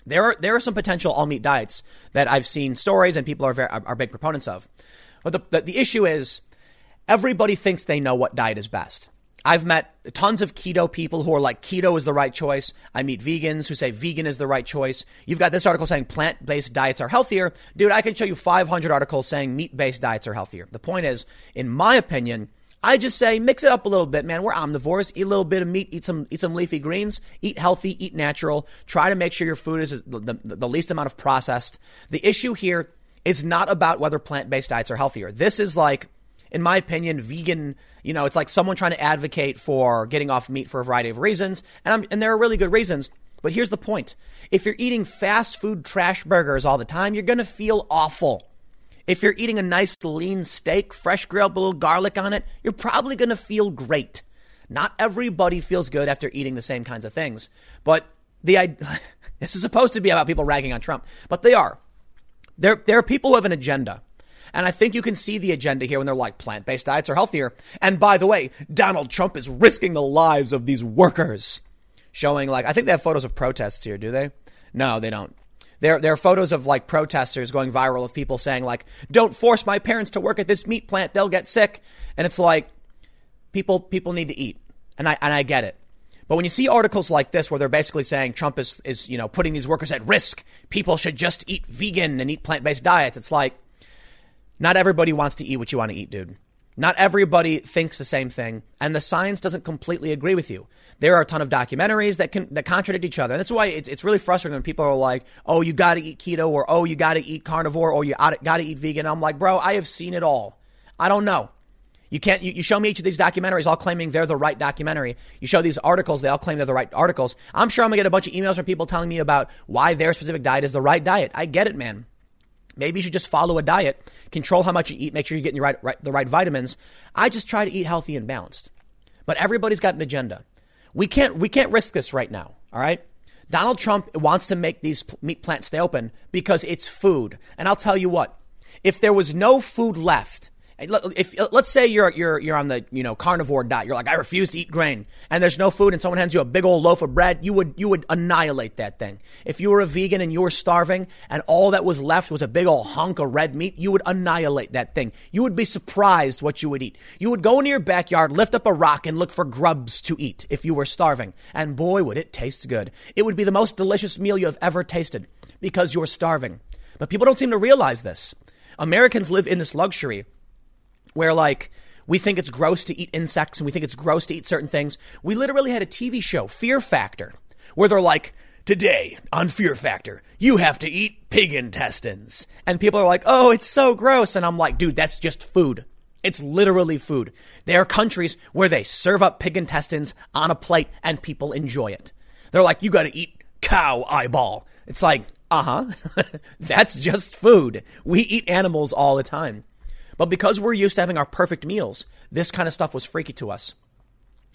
S1: There are there are some potential all meat diets that I've seen stories and people are very, are big proponents of. But the, the, the issue is everybody thinks they know what diet is best. I've met tons of keto people who are like keto is the right choice. I meet vegans who say vegan is the right choice. You've got this article saying plant-based diets are healthier. Dude, I can show you 500 articles saying meat-based diets are healthier. The point is, in my opinion, I just say mix it up a little bit, man. We're omnivores. Eat a little bit of meat. Eat some eat some leafy greens. Eat healthy. Eat natural. Try to make sure your food is the, the, the least amount of processed. The issue here is not about whether plant based diets are healthier. This is like, in my opinion, vegan. You know, it's like someone trying to advocate for getting off meat for a variety of reasons, and I'm, and there are really good reasons. But here's the point: if you're eating fast food trash burgers all the time, you're gonna feel awful. If you're eating a nice lean steak, fresh grilled, a little garlic on it, you're probably going to feel great. Not everybody feels good after eating the same kinds of things. But the this is supposed to be about people ragging on Trump, but they are. There, there are people who have an agenda. And I think you can see the agenda here when they're like plant based diets are healthier. And by the way, Donald Trump is risking the lives of these workers. Showing like, I think they have photos of protests here, do they? No, they don't. There, there are photos of like protesters going viral of people saying like, "Don't force my parents to work at this meat plant; they'll get sick." And it's like, people, people need to eat, and I and I get it. But when you see articles like this where they're basically saying Trump is, is you know putting these workers at risk, people should just eat vegan and eat plant based diets. It's like, not everybody wants to eat what you want to eat, dude. Not everybody thinks the same thing, and the science doesn't completely agree with you. There are a ton of documentaries that can that contradict each other. And that's why it's, it's really frustrating when people are like, "Oh, you got to eat keto," or "Oh, you got to eat carnivore," or "You got to eat vegan." I'm like, bro, I have seen it all. I don't know. You can't. You, you show me each of these documentaries, all claiming they're the right documentary. You show these articles, they all claim they're the right articles. I'm sure I'm gonna get a bunch of emails from people telling me about why their specific diet is the right diet. I get it, man. Maybe you should just follow a diet, control how much you eat, make sure you're getting right, right, the right vitamins. I just try to eat healthy and balanced. But everybody's got an agenda. We can't, we can't risk this right now. All right. Donald Trump wants to make these meat plants stay open because it's food. And I'll tell you what, if there was no food left, if uh, let's say you're you're you're on the you know carnivore diet, you're like I refuse to eat grain, and there's no food, and someone hands you a big old loaf of bread, you would you would annihilate that thing. If you were a vegan and you were starving, and all that was left was a big old hunk of red meat, you would annihilate that thing. You would be surprised what you would eat. You would go into your backyard, lift up a rock, and look for grubs to eat if you were starving, and boy would it taste good. It would be the most delicious meal you have ever tasted because you're starving. But people don't seem to realize this. Americans live in this luxury where like we think it's gross to eat insects and we think it's gross to eat certain things. We literally had a TV show, Fear Factor, where they're like, today on Fear Factor, you have to eat pig intestines. And people are like, oh, it's so gross. And I'm like, dude, that's just food. It's literally food. There are countries where they serve up pig intestines on a plate and people enjoy it. They're like, you got to eat cow eyeball. It's like, uh huh. that's just food. We eat animals all the time. But because we're used to having our perfect meals, this kind of stuff was freaky to us.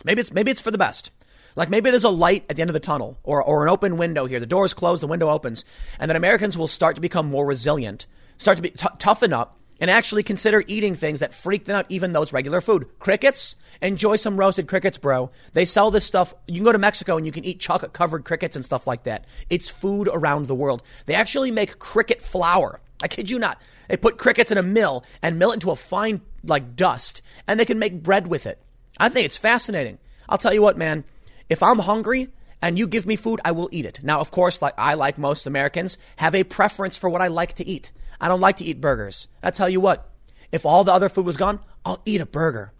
S1: Maybe it's maybe it's for the best. Like maybe there's a light at the end of the tunnel or, or an open window here. The door is closed, the window opens, and then Americans will start to become more resilient, start to be t- toughen up, and actually consider eating things that freak them out, even though it's regular food. Crickets, enjoy some roasted crickets, bro. They sell this stuff. You can go to Mexico and you can eat chocolate covered crickets and stuff like that. It's food around the world. They actually make cricket flour. I kid you not. They put crickets in a mill and mill it into a fine, like dust, and they can make bread with it. I think it's fascinating. I'll tell you what, man. If I'm hungry and you give me food, I will eat it. Now, of course, like I, like most Americans, have a preference for what I like to eat. I don't like to eat burgers. I tell you what, if all the other food was gone, I'll eat a burger.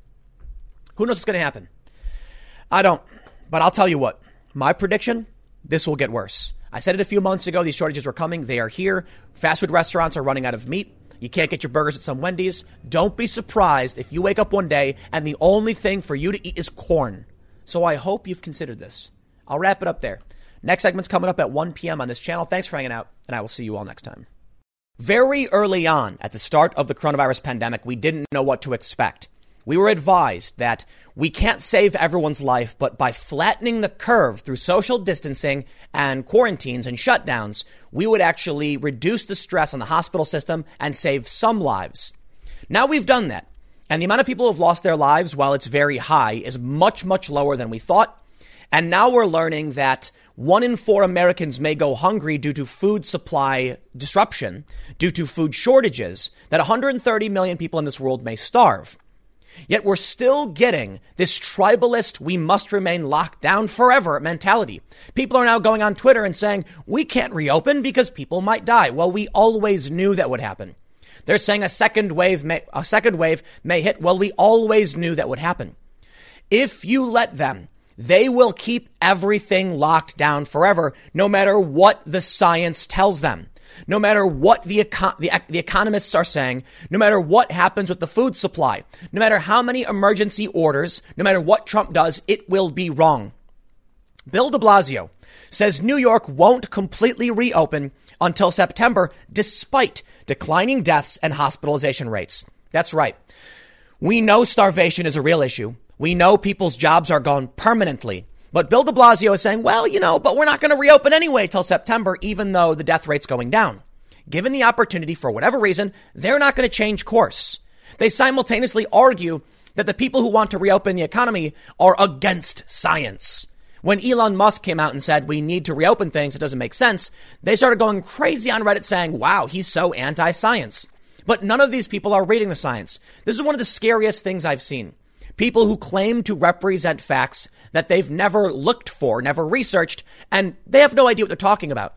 S1: Who knows what's going to happen? I don't. But I'll tell you what, my prediction this will get worse. I said it a few months ago. These shortages were coming. They are here. Fast food restaurants are running out of meat. You can't get your burgers at some Wendy's. Don't be surprised if you wake up one day and the only thing for you to eat is corn. So I hope you've considered this. I'll wrap it up there. Next segment's coming up at 1 p.m. on this channel. Thanks for hanging out, and I will see you all next time. Very early on, at the start of the coronavirus pandemic, we didn't know what to expect. We were advised that we can't save everyone's life, but by flattening the curve through social distancing and quarantines and shutdowns, we would actually reduce the stress on the hospital system and save some lives. Now we've done that. And the amount of people who have lost their lives, while it's very high, is much, much lower than we thought. And now we're learning that one in four Americans may go hungry due to food supply disruption, due to food shortages, that 130 million people in this world may starve. Yet we're still getting this tribalist, we must remain locked down forever mentality. People are now going on Twitter and saying, we can't reopen because people might die. Well, we always knew that would happen. They're saying a second wave may, a second wave may hit. Well, we always knew that would happen. If you let them, they will keep everything locked down forever, no matter what the science tells them. No matter what the, econ- the, the economists are saying, no matter what happens with the food supply, no matter how many emergency orders, no matter what Trump does, it will be wrong. Bill de Blasio says New York won't completely reopen until September, despite declining deaths and hospitalization rates. That's right. We know starvation is a real issue. We know people's jobs are gone permanently. But Bill de Blasio is saying, well, you know, but we're not going to reopen anyway till September, even though the death rate's going down. Given the opportunity, for whatever reason, they're not going to change course. They simultaneously argue that the people who want to reopen the economy are against science. When Elon Musk came out and said we need to reopen things, it doesn't make sense, they started going crazy on Reddit saying, wow, he's so anti science. But none of these people are reading the science. This is one of the scariest things I've seen. People who claim to represent facts that they've never looked for, never researched, and they have no idea what they're talking about.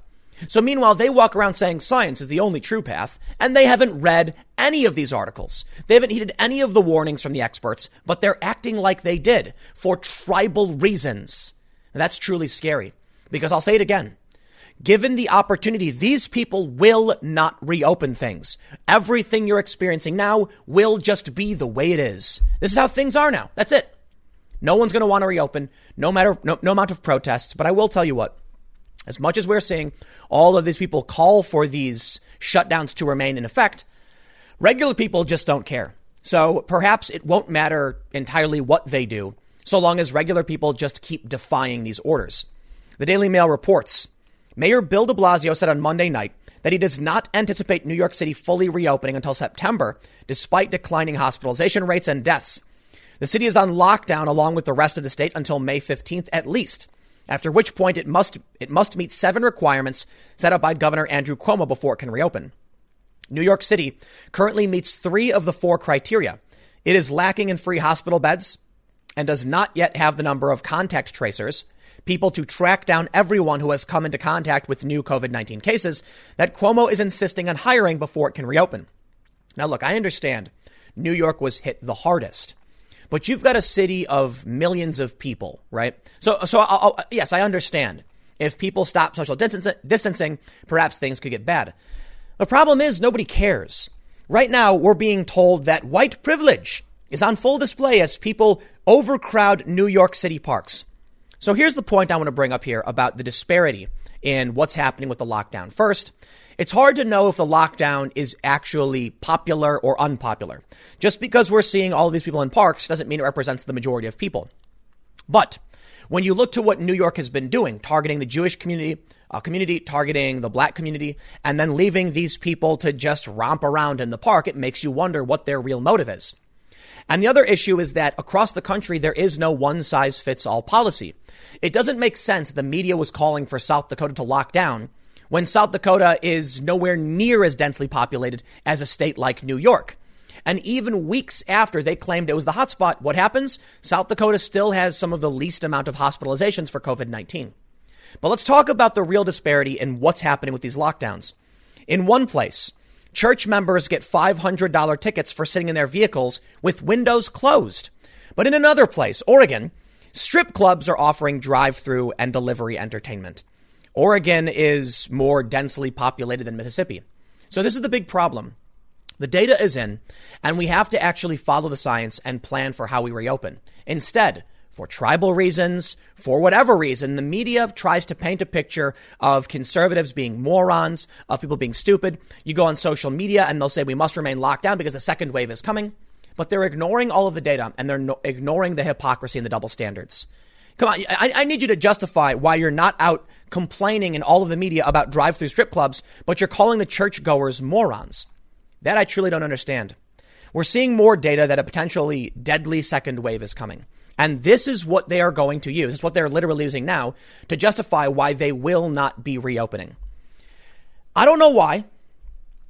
S1: So meanwhile, they walk around saying science is the only true path, and they haven't read any of these articles. They haven't heeded any of the warnings from the experts, but they're acting like they did for tribal reasons. And that's truly scary. Because I'll say it again. Given the opportunity, these people will not reopen things. Everything you're experiencing now will just be the way it is. This is how things are now. That's it. No one's going to want to reopen, no matter, no, no amount of protests. But I will tell you what, as much as we're seeing all of these people call for these shutdowns to remain in effect, regular people just don't care. So perhaps it won't matter entirely what they do, so long as regular people just keep defying these orders. The Daily Mail reports Mayor Bill de Blasio said on Monday night that he does not anticipate New York City fully reopening until September, despite declining hospitalization rates and deaths. The city is on lockdown along with the rest of the state until May 15th at least, after which point it must, it must meet seven requirements set up by Governor Andrew Cuomo before it can reopen. New York City currently meets three of the four criteria. It is lacking in free hospital beds and does not yet have the number of contact tracers people to track down everyone who has come into contact with new COVID 19 cases that Cuomo is insisting on hiring before it can reopen. Now, look, I understand New York was hit the hardest, but you've got a city of millions of people, right? So, so I'll, I'll, yes, I understand. If people stop social distancing, perhaps things could get bad. The problem is nobody cares. Right now, we're being told that white privilege is on full display as people overcrowd New York City parks. So here's the point I want to bring up here about the disparity in what's happening with the lockdown. First, it's hard to know if the lockdown is actually popular or unpopular. Just because we're seeing all of these people in parks doesn't mean it represents the majority of people. But when you look to what New York has been doing, targeting the Jewish community, a community targeting the black community and then leaving these people to just romp around in the park, it makes you wonder what their real motive is. And the other issue is that across the country, there is no one size fits all policy. It doesn't make sense the media was calling for South Dakota to lock down when South Dakota is nowhere near as densely populated as a state like New York. And even weeks after they claimed it was the hotspot, what happens? South Dakota still has some of the least amount of hospitalizations for COVID 19. But let's talk about the real disparity in what's happening with these lockdowns. In one place, church members get $500 tickets for sitting in their vehicles with windows closed. But in another place, Oregon, strip clubs are offering drive through and delivery entertainment. Oregon is more densely populated than Mississippi. So this is the big problem. The data is in, and we have to actually follow the science and plan for how we reopen. Instead, for tribal reasons, for whatever reason, the media tries to paint a picture of conservatives being morons, of people being stupid. You go on social media and they'll say we must remain locked down because the second wave is coming. But they're ignoring all of the data and they're no- ignoring the hypocrisy and the double standards. Come on, I, I need you to justify why you're not out complaining in all of the media about drive through strip clubs, but you're calling the churchgoers morons. That I truly don't understand. We're seeing more data that a potentially deadly second wave is coming. And this is what they are going to use. It's what they're literally using now to justify why they will not be reopening. I don't know why.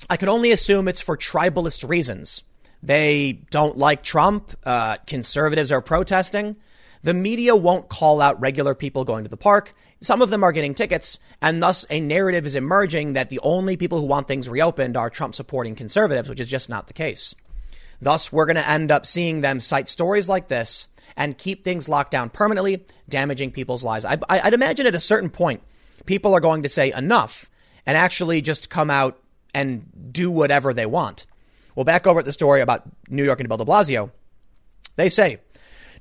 S1: I can only assume it's for tribalist reasons. They don't like Trump. Uh, conservatives are protesting. The media won't call out regular people going to the park. Some of them are getting tickets, and thus a narrative is emerging that the only people who want things reopened are Trump supporting conservatives, which is just not the case. Thus, we're going to end up seeing them cite stories like this and keep things locked down permanently, damaging people's lives. I, would imagine at a certain point, people are going to say enough and actually just come out and do whatever they want. Well, back over at the story about New York and Bill de Blasio, they say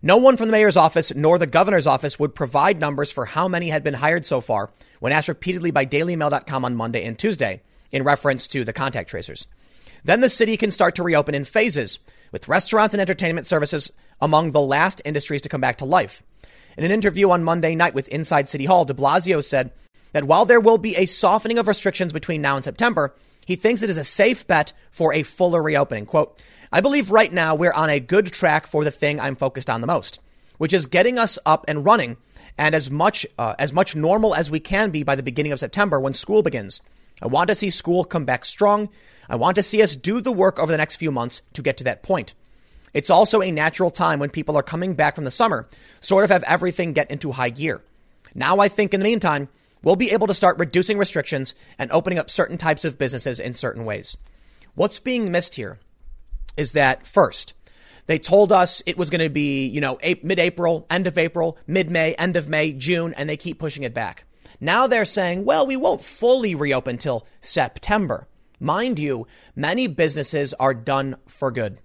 S1: no one from the mayor's office nor the governor's office would provide numbers for how many had been hired so far when asked repeatedly by dailymail.com on Monday and Tuesday in reference to the contact tracers. Then the city can start to reopen in phases, with restaurants and entertainment services among the last industries to come back to life. In an interview on Monday night with Inside City Hall, de Blasio said that while there will be a softening of restrictions between now and September, he thinks it is a safe bet for a fuller reopening. Quote, I believe right now we're on a good track for the thing I'm focused on the most, which is getting us up and running and as much uh, as much normal as we can be by the beginning of September when school begins. I want to see school come back strong. I want to see us do the work over the next few months to get to that point. It's also a natural time when people are coming back from the summer, sort of have everything get into high gear. Now I think in the meantime, we'll be able to start reducing restrictions and opening up certain types of businesses in certain ways. What's being missed here is that first, they told us it was going to be, you know, mid April, end of April, mid May, end of May, June, and they keep pushing it back. Now they're saying, well, we won't fully reopen till September. Mind you, many businesses are done for good.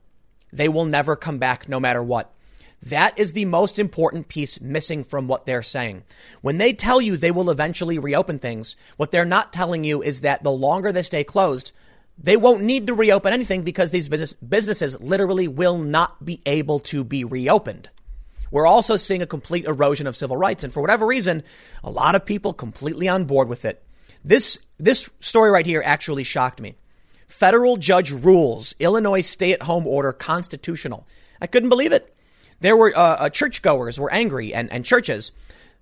S1: They will never come back no matter what. That is the most important piece missing from what they're saying. When they tell you they will eventually reopen things, what they're not telling you is that the longer they stay closed, they won't need to reopen anything because these business, businesses literally will not be able to be reopened. We're also seeing a complete erosion of civil rights. And for whatever reason, a lot of people completely on board with it. This, this story right here actually shocked me. Federal judge rules Illinois stay at home order constitutional. I couldn't believe it. There were uh, uh, churchgoers were angry and, and churches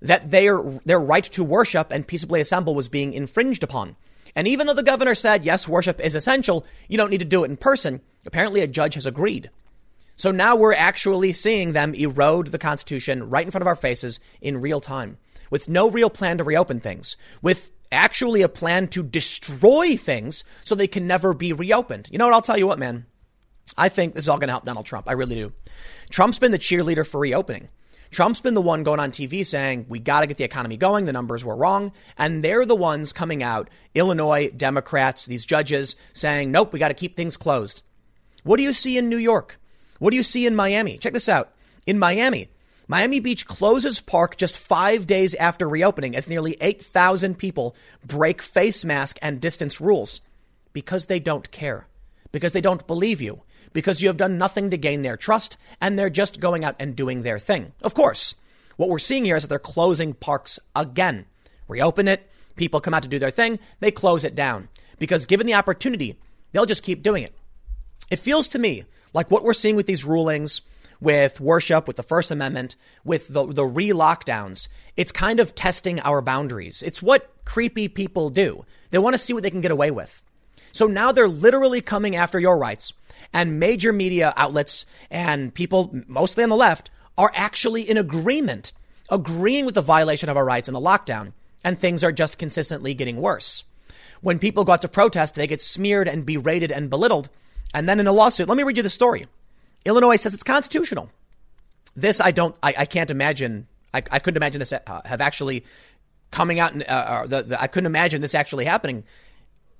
S1: that their, their right to worship and peaceably assemble was being infringed upon. And even though the governor said, yes, worship is essential, you don't need to do it in person, apparently a judge has agreed. So now we're actually seeing them erode the Constitution right in front of our faces in real time with no real plan to reopen things, with actually a plan to destroy things so they can never be reopened. You know what? I'll tell you what, man. I think this is all going to help Donald Trump. I really do. Trump's been the cheerleader for reopening. Trump's been the one going on TV saying, we got to get the economy going. The numbers were wrong. And they're the ones coming out, Illinois Democrats, these judges saying, nope, we got to keep things closed. What do you see in New York? What do you see in Miami? Check this out. In Miami, Miami Beach closes park just five days after reopening as nearly 8,000 people break face mask and distance rules because they don't care, because they don't believe you, because you have done nothing to gain their trust and they're just going out and doing their thing. Of course, what we're seeing here is that they're closing parks again. Reopen it, People come out to do their thing, they close it down because given the opportunity, they'll just keep doing it. It feels to me like what we're seeing with these rulings, with worship, with the First Amendment, with the, the re lockdowns, it's kind of testing our boundaries. It's what creepy people do. They want to see what they can get away with. So now they're literally coming after your rights. And major media outlets and people, mostly on the left, are actually in agreement, agreeing with the violation of our rights in the lockdown. And things are just consistently getting worse. When people go out to protest, they get smeared and berated and belittled. And then in a lawsuit, let me read you the story. Illinois says it's constitutional. This I don't, I, I can't imagine. I, I couldn't imagine this uh, have actually coming out. And, uh, the, the, I couldn't imagine this actually happening.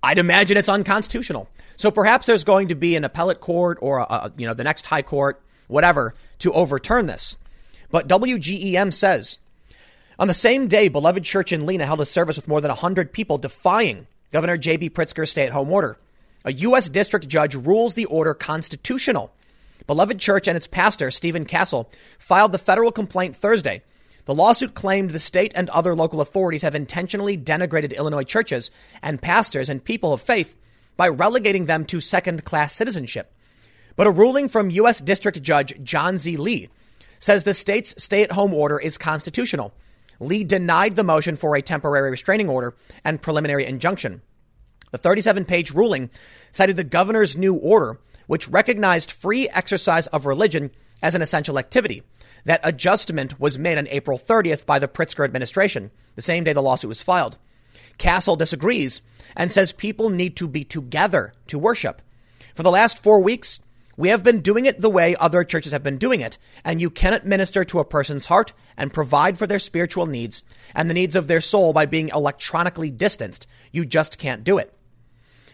S1: I'd imagine it's unconstitutional. So perhaps there's going to be an appellate court or a, you know the next high court, whatever, to overturn this. But WGEM says on the same day, Beloved Church in Lena held a service with more than 100 people defying Governor J.B. Pritzker's stay-at-home order. A U.S. district judge rules the order constitutional. Beloved Church and its pastor, Stephen Cassell, filed the federal complaint Thursday. The lawsuit claimed the state and other local authorities have intentionally denigrated Illinois churches and pastors and people of faith by relegating them to second class citizenship. But a ruling from U.S. District Judge John Z. Lee says the state's stay at home order is constitutional. Lee denied the motion for a temporary restraining order and preliminary injunction. The 37 page ruling cited the governor's new order which recognized free exercise of religion as an essential activity. That adjustment was made on April 30th by the Pritzker administration, the same day the lawsuit was filed. Cassell disagrees and says people need to be together to worship. For the last four weeks, we have been doing it the way other churches have been doing it, and you cannot minister to a person's heart and provide for their spiritual needs and the needs of their soul by being electronically distanced. You just can't do it.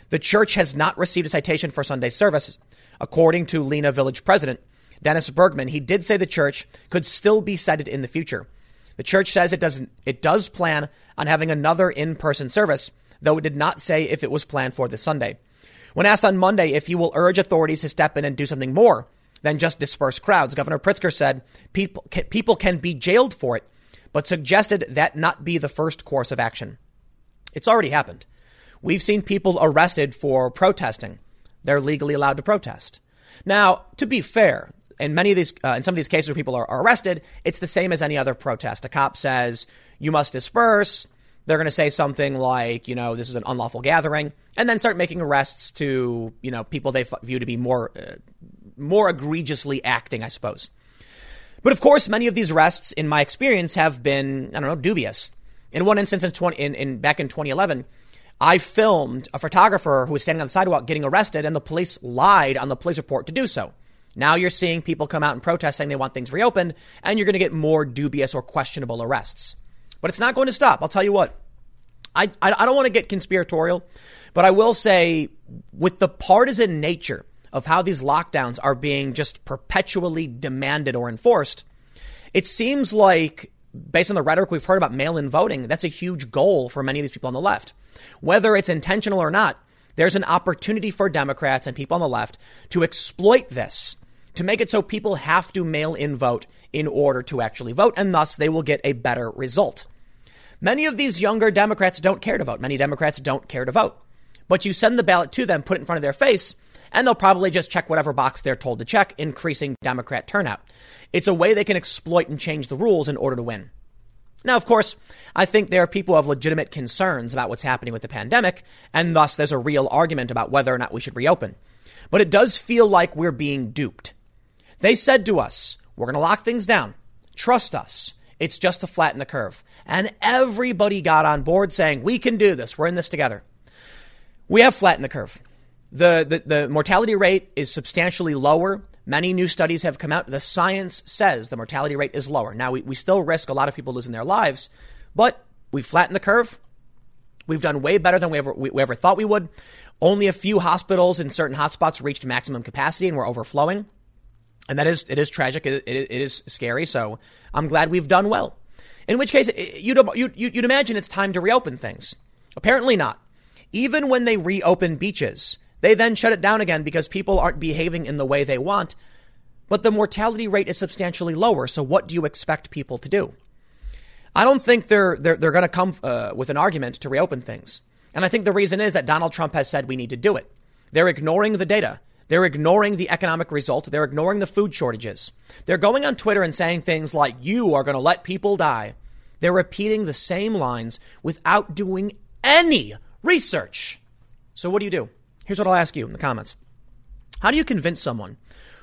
S1: The church has not received a citation for Sunday service. According to Lena Village President Dennis Bergman, he did say the church could still be cited in the future. The church says it doesn't it does plan on having another in-person service, though it did not say if it was planned for this Sunday. When asked on Monday if he will urge authorities to step in and do something more than just disperse crowds, Governor Pritzker said people people can be jailed for it, but suggested that not be the first course of action. It's already happened. We've seen people arrested for protesting. They're legally allowed to protest. Now, to be fair, in many of these, uh, in some of these cases where people are, are arrested, it's the same as any other protest. A cop says, you must disperse. They're going to say something like, you know, this is an unlawful gathering, and then start making arrests to, you know, people they view to be more, uh, more egregiously acting, I suppose. But of course, many of these arrests, in my experience, have been, I don't know, dubious. In one instance, in, 20, in, in back in 2011, I filmed a photographer who was standing on the sidewalk getting arrested, and the police lied on the police report to do so. Now you're seeing people come out and protest saying they want things reopened, and you're going to get more dubious or questionable arrests. But it's not going to stop. I'll tell you what. I, I, don't want to get conspiratorial, but I will say, with the partisan nature of how these lockdowns are being just perpetually demanded or enforced, it seems like, based on the rhetoric we've heard about mail in voting, that's a huge goal for many of these people on the left. Whether it's intentional or not, there's an opportunity for Democrats and people on the left to exploit this, to make it so people have to mail in vote in order to actually vote, and thus they will get a better result. Many of these younger Democrats don't care to vote. Many Democrats don't care to vote. But you send the ballot to them, put it in front of their face, and they'll probably just check whatever box they're told to check, increasing Democrat turnout. It's a way they can exploit and change the rules in order to win. Now, of course, I think there are people who have legitimate concerns about what's happening with the pandemic, and thus there's a real argument about whether or not we should reopen. But it does feel like we're being duped. They said to us, we're going to lock things down. Trust us. It's just to flatten the curve. And everybody got on board saying, we can do this. We're in this together. We have flattened the curve. The, the, the mortality rate is substantially lower Many new studies have come out. The science says the mortality rate is lower. Now, we, we still risk a lot of people losing their lives, but we've flattened the curve. We've done way better than we ever, we, we ever thought we would. Only a few hospitals in certain hotspots reached maximum capacity and were overflowing. And that is, it is tragic. It, it, it is scary. So I'm glad we've done well. In which case, you'd, you'd, you'd imagine it's time to reopen things. Apparently not. Even when they reopen beaches, they then shut it down again because people aren't behaving in the way they want. But the mortality rate is substantially lower. So what do you expect people to do? I don't think they're they're, they're going to come uh, with an argument to reopen things. And I think the reason is that Donald Trump has said we need to do it. They're ignoring the data. They're ignoring the economic result. They're ignoring the food shortages. They're going on Twitter and saying things like, you are going to let people die. They're repeating the same lines without doing any research. So what do you do? Here's what I'll ask you in the comments. How do you convince someone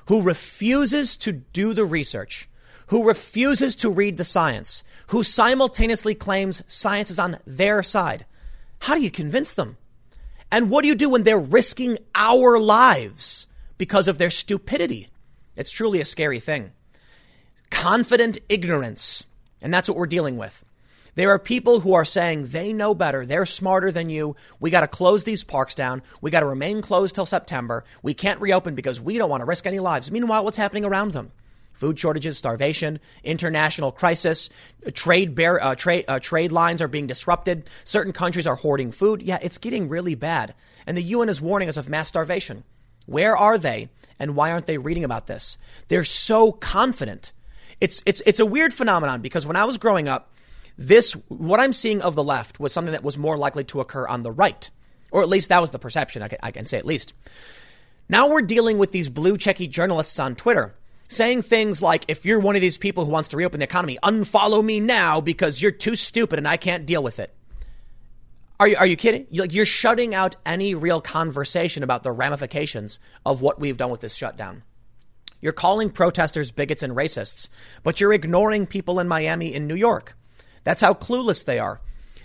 S1: who refuses to do the research, who refuses to read the science, who simultaneously claims science is on their side? How do you convince them? And what do you do when they're risking our lives because of their stupidity? It's truly a scary thing. Confident ignorance. And that's what we're dealing with. There are people who are saying they know better. They're smarter than you. We got to close these parks down. We got to remain closed till September. We can't reopen because we don't want to risk any lives. Meanwhile, what's happening around them? Food shortages, starvation, international crisis, trade bear, uh, trade uh, trade lines are being disrupted. Certain countries are hoarding food. Yeah, it's getting really bad. And the UN is warning us of mass starvation. Where are they? And why aren't they reading about this? They're so confident. It's it's it's a weird phenomenon because when I was growing up, this what I'm seeing of the left was something that was more likely to occur on the right, or at least that was the perception. I can, I can say at least. Now we're dealing with these blue checky journalists on Twitter saying things like, if you're one of these people who wants to reopen the economy, unfollow me now because you're too stupid and I can't deal with it. Are you, are you kidding? You're, like, you're shutting out any real conversation about the ramifications of what we've done with this shutdown. You're calling protesters bigots and racists, but you're ignoring people in Miami and New York. That's how clueless they are.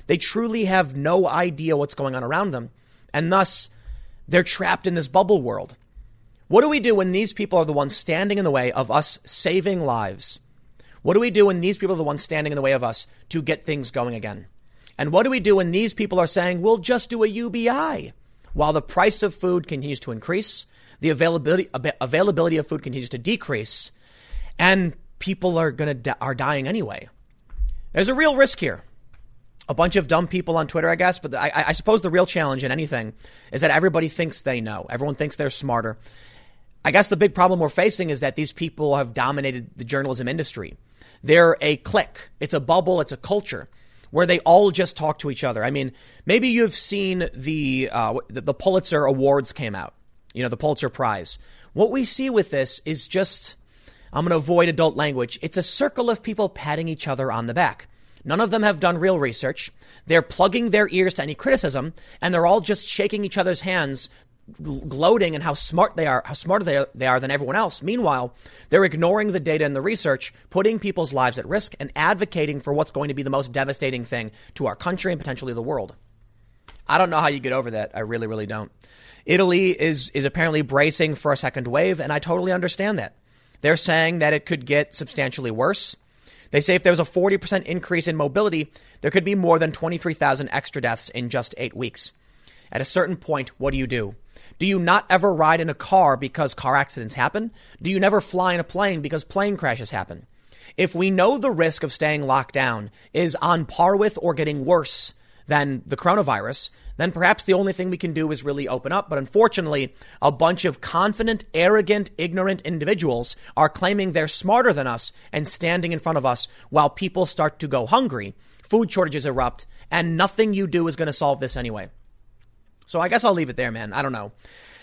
S1: They truly have no idea what's going on around them, and thus they're trapped in this bubble world. What do we do when these people are the ones standing in the way of us saving lives? What do we do when these people are the ones standing in the way of us to get things going again? And what do we do when these people are saying, we'll just do a UBI while the price of food continues to increase, the availability, availability of food continues to decrease, and people are to, are dying anyway? There's a real risk here. A bunch of dumb people on Twitter, I guess, but I, I suppose the real challenge in anything is that everybody thinks they know. Everyone thinks they're smarter. I guess the big problem we're facing is that these people have dominated the journalism industry. They're a clique, it's a bubble, it's a culture where they all just talk to each other. I mean, maybe you've seen the, uh, the Pulitzer Awards came out, you know, the Pulitzer Prize. What we see with this is just, I'm going to avoid adult language. It's a circle of people patting each other on the back. None of them have done real research. They're plugging their ears to any criticism, and they're all just shaking each other's hands gloating and how smart they are, how smarter they are, they are than everyone else. Meanwhile, they're ignoring the data and the research, putting people's lives at risk, and advocating for what's going to be the most devastating thing to our country and potentially the world. I don't know how you get over that. I really, really don't. Italy is is apparently bracing for a second wave, and I totally understand that. They're saying that it could get substantially worse. They say if there was a 40% increase in mobility, there could be more than 23,000 extra deaths in just eight weeks. At a certain point, what do you do? Do you not ever ride in a car because car accidents happen? Do you never fly in a plane because plane crashes happen? If we know the risk of staying locked down is on par with or getting worse than the coronavirus, then perhaps the only thing we can do is really open up. But unfortunately, a bunch of confident, arrogant, ignorant individuals are claiming they're smarter than us and standing in front of us while people start to go hungry. Food shortages erupt, and nothing you do is going to solve this anyway. So I guess I'll leave it there, man. I don't know.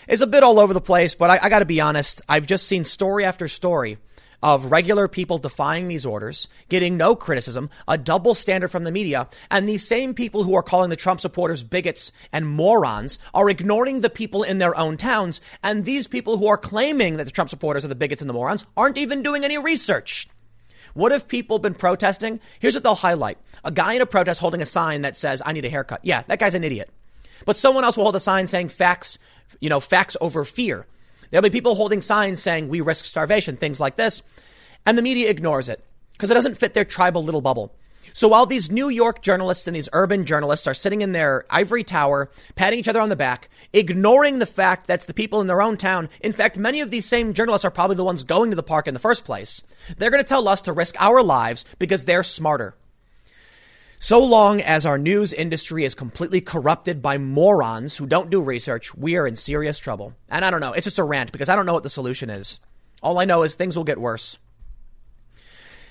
S1: It's a bit all over the place, but I, I got to be honest. I've just seen story after story of regular people defying these orders, getting no criticism, a double standard from the media, and these same people who are calling the Trump supporters bigots and morons are ignoring the people in their own towns, and these people who are claiming that the Trump supporters are the bigots and the morons aren't even doing any research. What if people been protesting? Here's what they'll highlight. A guy in a protest holding a sign that says, I need a haircut. Yeah, that guy's an idiot. But someone else will hold a sign saying facts, you know, facts over fear. There'll be people holding signs saying we risk starvation, things like this. And the media ignores it because it doesn't fit their tribal little bubble. So while these New York journalists and these urban journalists are sitting in their ivory tower, patting each other on the back, ignoring the fact that's the people in their own town. In fact, many of these same journalists are probably the ones going to the park in the first place. They're going to tell us to risk our lives because they're smarter. So long as our news industry is completely corrupted by morons who don't do research, we are in serious trouble. And I don't know. It's just a rant because I don't know what the solution is. All I know is things will get worse.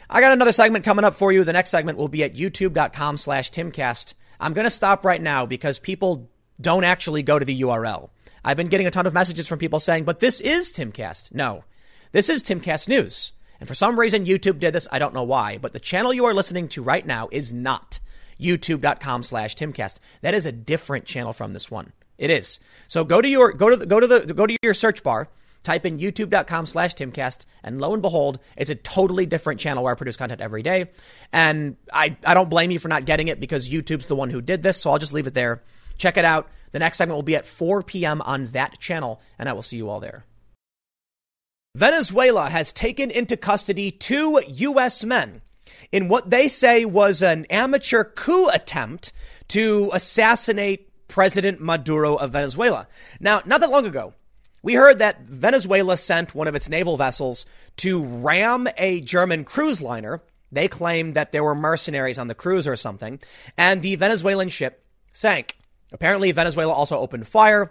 S1: I got another segment coming up for you. The next segment will be at youtube.com slash timcast. I'm going to stop right now because people don't actually go to the URL. I've been getting a ton of messages from people saying, but this is Timcast. No, this is Timcast News. And for some reason, YouTube did this. I don't know why, but the channel you are listening to right now is not youtube.com slash timcast. That is a different channel from this one. It is. So go to your, go to the, go to the, go to your search bar, type in youtube.com slash timcast, and lo and behold, it's a totally different channel where I produce content every day. And I, I don't blame you for not getting it because YouTube's the one who did this. So I'll just leave it there. Check it out. The next segment will be at 4 p.m. on that channel, and I will see you all there. Venezuela has taken into custody two U.S. men in what they say was an amateur coup attempt to assassinate President Maduro of Venezuela. Now, not that long ago, we heard that Venezuela sent one of its naval vessels to ram a German cruise liner. They claimed that there were mercenaries on the cruise or something, and the Venezuelan ship sank. Apparently, Venezuela also opened fire.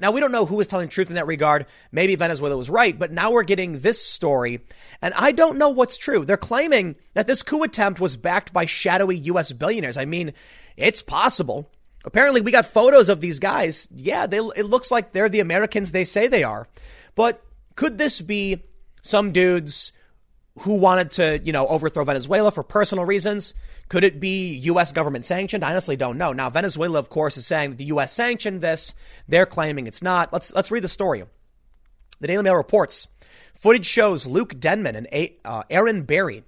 S1: Now, we don't know who was telling truth in that regard. Maybe Venezuela was right, but now we're getting this story, and I don't know what's true. They're claiming that this coup attempt was backed by shadowy U.S. billionaires. I mean, it's possible. Apparently, we got photos of these guys. Yeah, they, it looks like they're the Americans they say they are. But could this be some dudes who wanted to, you know, overthrow Venezuela for personal reasons? Could it be U.S. government sanctioned? I honestly don't know. Now, Venezuela, of course, is saying that the U.S. sanctioned this. They're claiming it's not. Let's let's read the story. The Daily Mail reports footage shows Luke Denman and uh, Airan Berry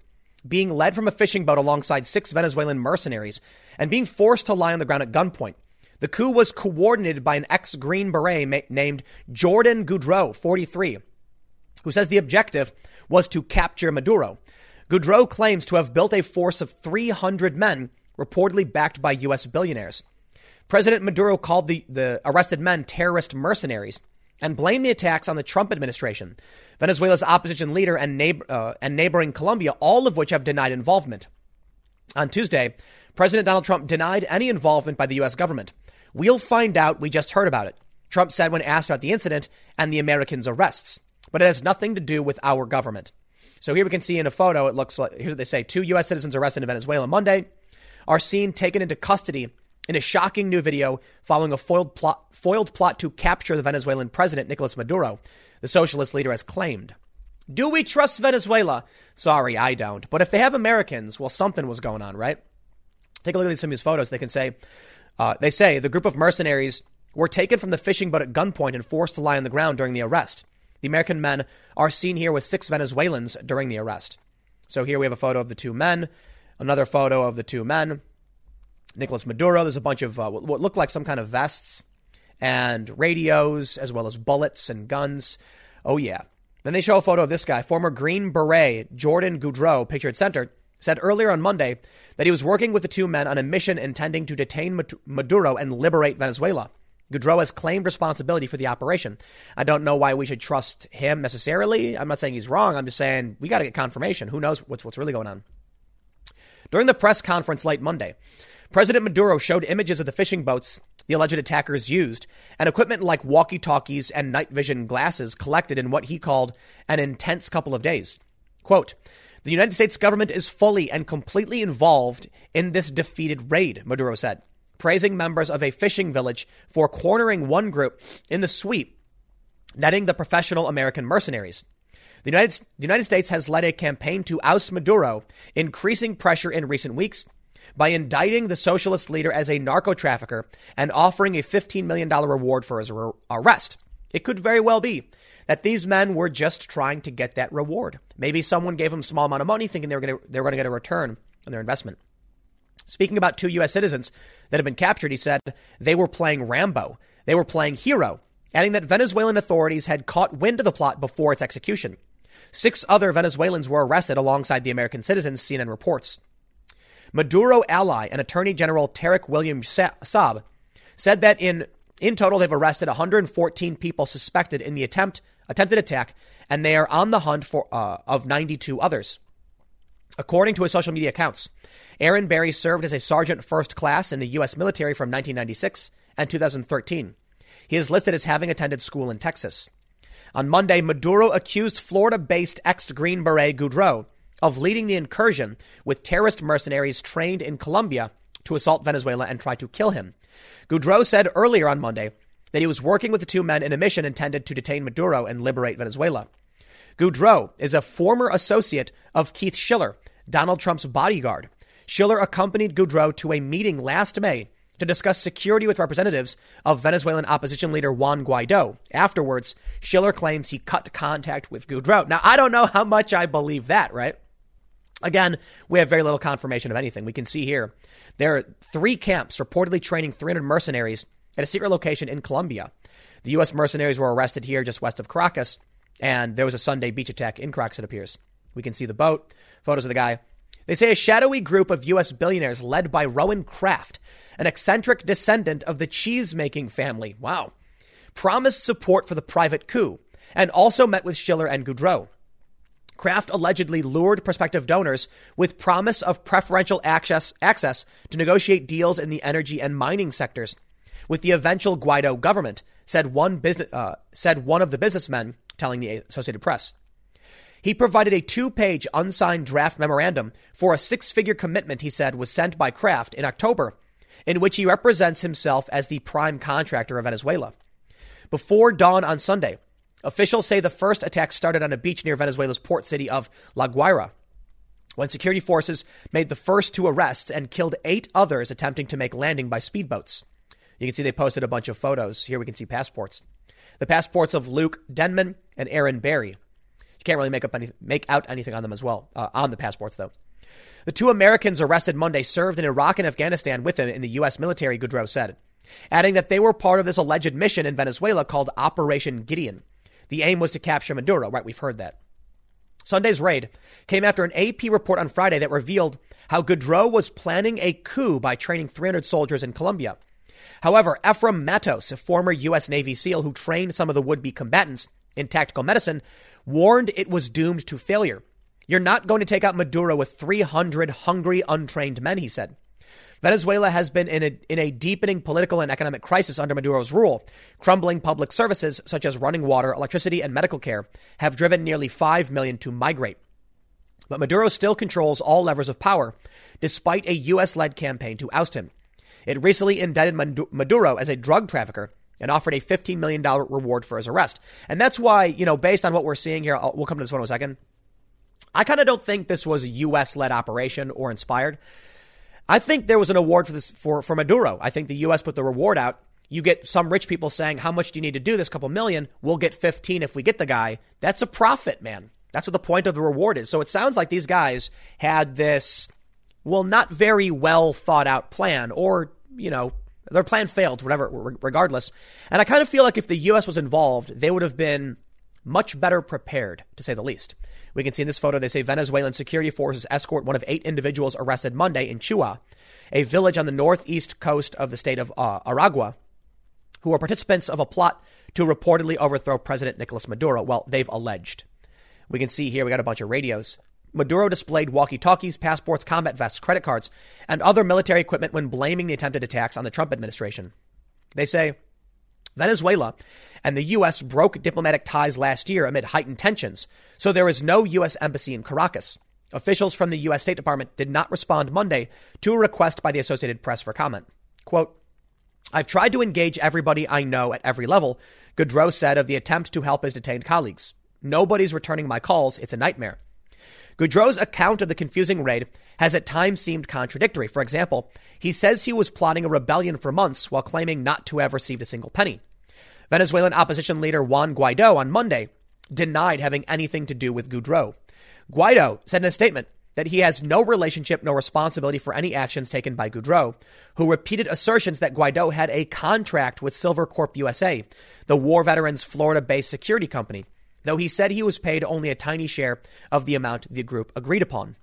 S1: being led from a fishing boat alongside six Venezuelan mercenaries and being forced to lie on the ground at gunpoint. The coup was coordinated by an ex Green Beret named Jordan Goudreau, 43, who says the objective was to capture Maduro. Goudreau claims to have built a force of 300 men, reportedly backed by U.S. billionaires. President Maduro called the, the arrested men terrorist mercenaries and blamed the attacks on the Trump administration, Venezuela's opposition leader, and, neighbor, uh, and neighboring Colombia, all of which have denied involvement. On Tuesday, President Donald Trump denied any involvement by the U.S. government. We'll find out. We just heard about it. Trump said when asked about the incident and the Americans' arrests but it has nothing to do with our government. So here we can see in a photo, it looks like, here's what they say two U.S. citizens arrested in Venezuela Monday are seen taken into custody in a shocking new video following a foiled plot, foiled plot to capture the Venezuelan president, Nicolas Maduro, the socialist leader has claimed. Do we trust Venezuela? Sorry, I don't. But if they have Americans, well, something was going on, right? Take a look at some of these photos. They can say, uh, they say the group of mercenaries were taken from the fishing boat at gunpoint and forced to lie on the ground during the arrest. The American men are seen here with six Venezuelans during the arrest. So here we have a photo of the two men, another photo of the two men. Nicolas Maduro, there's a bunch of uh, what look like some kind of vests and radios, as well as bullets and guns. Oh, yeah. Then they show a photo of this guy, former Green Beret Jordan Goudreau, pictured center, said earlier on Monday that he was working with the two men on a mission intending to detain Maduro and liberate Venezuela. Goudreau has claimed responsibility for the operation. I don't know why we should trust him necessarily. I'm not saying he's wrong. I'm just saying we got to get confirmation. Who knows what's, what's really going on? During the press conference late Monday, President Maduro showed images of the fishing boats the alleged attackers used and equipment like walkie talkies and night vision glasses collected in what he called an intense couple of days. Quote, the United States government is fully and completely involved in this defeated raid, Maduro said praising members of a fishing village for cornering one group in the sweep, netting the professional American mercenaries. The United, the United States has led a campaign to oust Maduro, increasing pressure in recent weeks by indicting the socialist leader as a narco trafficker and offering a $15 million reward for his arrest. It could very well be that these men were just trying to get that reward. Maybe someone gave them a small amount of money thinking they were going to, they were going to get a return on their investment. Speaking about two U.S. citizens that have been captured, he said they were playing Rambo. They were playing hero, adding that Venezuelan authorities had caught wind of the plot before its execution. Six other Venezuelans were arrested alongside the American citizens, CNN reports. Maduro ally and Attorney General Tarek William Saab said that in, in total they've arrested 114 people suspected in the attempt attempted attack, and they are on the hunt for uh, of 92 others. According to his social media accounts, Airan Berry served as a sergeant first class in the U.S. military from 1996 and 2013. He is listed as having attended school in Texas. On Monday, Maduro accused Florida based ex Green Beret Goudreau of leading the incursion with terrorist mercenaries trained in Colombia to assault Venezuela and try to kill him. Goudreau said earlier on Monday that he was working with the two men in a mission intended to detain Maduro and liberate Venezuela. Goudreau is a former associate of Keith Schiller, Donald Trump's bodyguard. Schiller accompanied Goudreau to a meeting last May to discuss security with representatives of Venezuelan opposition leader Juan Guaido. Afterwards, Schiller claims he cut contact with Goudreau. Now, I don't know how much I believe that, right? Again, we have very little confirmation of anything. We can see here there are three camps reportedly training 300 mercenaries at a secret location in Colombia. The U.S. mercenaries were arrested here just west of Caracas, and there was a Sunday beach attack in Caracas, it appears. We can see the boat, photos of the guy. They say a shadowy group of U.S. billionaires led by Roen Kraft, an eccentric descendant of the cheese making family. Wow. Promised support for the private coup and also met with Schiller and Goudreau. Kraft allegedly lured prospective donors with promise of preferential access, access to negotiate deals in the energy and mining sectors with the eventual Guaido government, said one, business, uh, said one of the businessmen telling the Associated Press. He provided a two page unsigned draft memorandum for a six figure commitment, he said, was sent by Kraft in October, in which he represents himself as the prime contractor of Venezuela. Before dawn on Sunday, officials say the first attack started on a beach near Venezuela's port city of La Guaira, when security forces made the first two arrests and killed eight others attempting to make landing by speedboats. You can see they posted a bunch of photos. Here we can see passports. The passports of Luke Denman and Airan Berry. You can't really make up any, make out anything on them as well, uh, on the passports though. The two Americans arrested Monday served in Iraq and Afghanistan with him in the U.S. military, Goudreau said, adding that they were part of this alleged mission in Venezuela called Operation Gideon. The aim was to capture Maduro, right? We've heard that. Sunday's raid came after an AP report on Friday that revealed how Goudreau was planning a coup by training 300 soldiers in Colombia. However, Ephraim Mattos, a former U.S. Navy SEAL who trained some of the would be combatants in tactical medicine, warned it was doomed to failure. You're not going to take out Maduro with 300 hungry, untrained men, he said. Venezuela has been in a, in a deepening political and economic crisis under Maduro's rule. Crumbling public services, such as running water, electricity, and medical care, have driven nearly 5 million to migrate. But Maduro still controls all levers of power, despite a U.S. led campaign to oust him. It recently indicted Maduro as a drug trafficker and offered a $15 million reward for his arrest. And that's why, you know, based on what we're seeing here, I'll, we'll come to this one in a second. I kind of don't think this was a U.S. led operation or inspired. I think there was an award for this for, for Maduro. I think the U.S. put the reward out. You get some rich people saying, how much do you need to do this? Couple million. We'll get 15 if we get the guy. That's a profit, man. That's what the point of the reward is. So it sounds like these guys had this, well, not very well thought out plan or you know, their plan failed, whatever, regardless. And I kind of feel like if the U.S. was involved, they would have been much better prepared, to say the least. We can see in this photo, they say Venezuelan security forces escort one of eight individuals arrested Monday in Chuao, a village on the northeast coast of the state of uh, Aragua, who are participants of a plot to reportedly overthrow President Nicolas Maduro. Well, they've alleged. We can see here, we got a bunch of radios. Maduro displayed walkie talkies, passports, combat vests, credit cards, and other military equipment when blaming the attempted attacks on the Trump administration. They say Venezuela and the U.S. broke diplomatic ties last year amid heightened tensions, so there is no U.S. embassy in Caracas. Officials from the U.S. State Department did not respond Monday to a request by the Associated Press for comment. Quote, I've tried to engage everybody I know at every level, Goudreau said of the attempt to help his detained colleagues. Nobody's returning my calls. It's a nightmare. Goudreau's account of the confusing raid has at times seemed contradictory. For example, he says he was plotting a rebellion for months while claiming not to have received a single penny. Venezuelan opposition leader Juan Guaido on Monday denied having anything to do with Goudreau. Guaido said in a statement that he has no relationship nor responsibility for any actions taken by Goudreau, who repeated assertions that Guaido had a contract with Silvercorp USA, the war veterans Florida based security company, though he said he was paid only a tiny share of the amount the group agreed upon.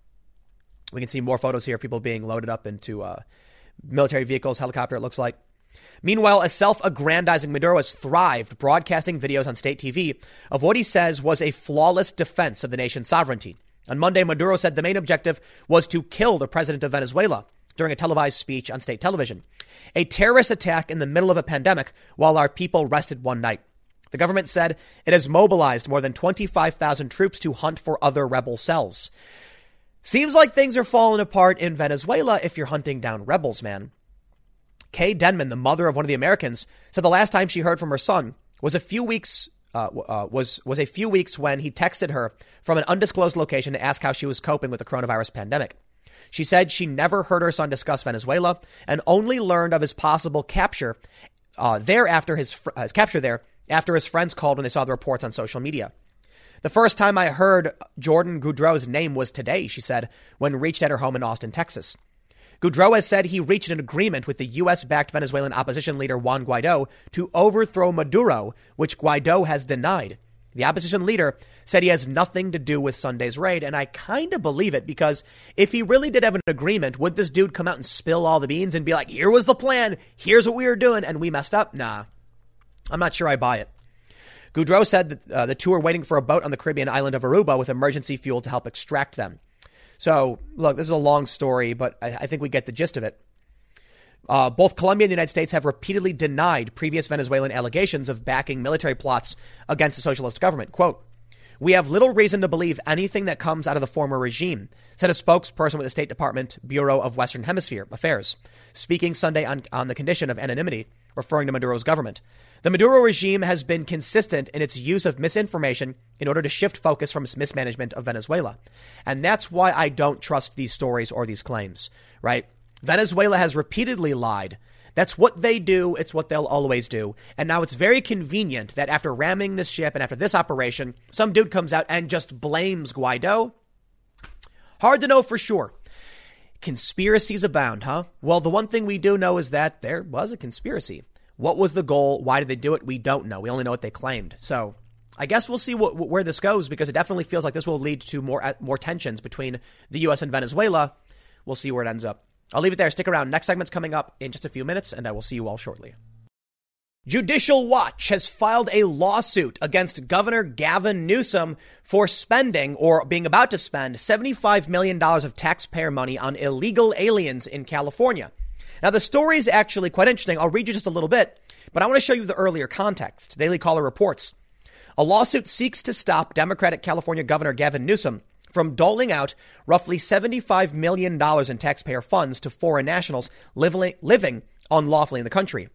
S1: We can see more photos here of people being loaded up into uh, military vehicles, helicopter, it looks like. Meanwhile, a self aggrandizing Maduro has thrived, broadcasting videos on state TV of what he says was a flawless defense of the nation's sovereignty. On Monday, Maduro said the main objective was to kill the president of Venezuela during a televised speech on state television. A terrorist attack in the middle of a pandemic while our people rested one night. The government said it has mobilized more than 25,000 troops to hunt for other rebel cells. Seems like things are falling apart in Venezuela if you're hunting down rebels, man. Kay Denman, the mother of one of the Americans, said the last time she heard from her son was a few weeks uh, uh, was was a few weeks when he texted her from an undisclosed location to ask how she was coping with the coronavirus pandemic. She said she never heard her son discuss Venezuela and only learned of his possible capture uh, there after his, fr- his capture there after his friends called when they saw the reports on social media. The first time I heard Jordan Goudreau's name was today, she said, when reached at her home in Austin, Texas. Goudreau has said he reached an agreement with the U.S. backed Venezuelan opposition leader Juan Guaido to overthrow Maduro, which Guaido has denied. The opposition leader said he has nothing to do with Sunday's raid, and I kind of believe it because if he really did have an agreement, would this dude come out and spill all the beans and be like, here was the plan, here's what we were doing, and we messed up? Nah. I'm not sure I buy it. Goudreau said that uh, the two are waiting for a boat on the Caribbean island of Aruba with emergency fuel to help extract them. So, look, this is a long story, but I, I think we get the gist of it. Uh, both Colombia and the United States have repeatedly denied previous Venezuelan allegations of backing military plots against the socialist government. Quote, we have little reason to believe anything that comes out of the former regime, said a spokesperson with the State Department Bureau of Western Hemisphere Affairs, speaking Sunday on, on the condition of anonymity, referring to Maduro's government. The Maduro regime has been consistent in its use of misinformation in order to shift focus from its mismanagement of Venezuela. And that's why I don't trust these stories or these claims, right? Venezuela has repeatedly lied. That's what they do. It's what they'll always do. And now it's very convenient that after ramming this ship and after this operation, some dude comes out and just blames Guaido. Hard to know for sure. Conspiracies abound, huh? Well, the one thing we do know is that there was a conspiracy. What was the goal? Why did they do it? We don't know. We only know what they claimed. So I guess we'll see what, where this goes because it definitely feels like this will lead to more more tensions between the U.S. and Venezuela. We'll see where it ends up. I'll leave it there. Stick around. Next segment's coming up in just a few minutes, and I will see you all shortly. Judicial Watch has filed a lawsuit against Governor Gavin Newsom for spending or being about to spend $75 million of taxpayer money on illegal aliens in California. Now, the story is actually quite interesting. I'll read you just a little bit, but I want to show you the earlier context. Daily Caller reports a lawsuit seeks to stop Democratic California Governor Gavin Newsom from doling out roughly $75 million in taxpayer funds to foreign nationals living unlawfully in the country.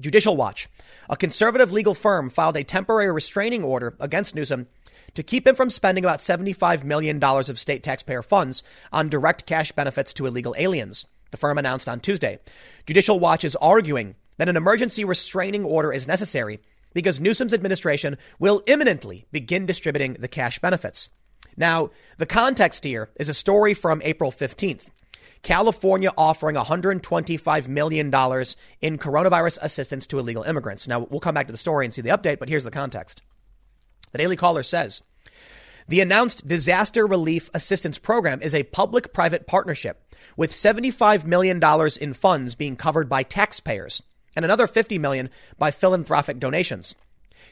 S1: Judicial Watch, a conservative legal firm, filed a temporary restraining order against Newsom to keep him from spending about $75 million of state taxpayer funds on direct cash benefits to illegal aliens the firm announced on Tuesday. Judicial Watch is arguing that an emergency restraining order is necessary because Newsom's administration will imminently begin distributing the cash benefits. Now, the context here is a story from April 15th. California offering $125 million in coronavirus assistance to illegal immigrants. Now, we'll come back to the story and see the update, but here's the context. The Daily Caller says the announced disaster relief assistance program is a public private partnership with $75 million in funds being covered by taxpayers and another 50 million by philanthropic donations.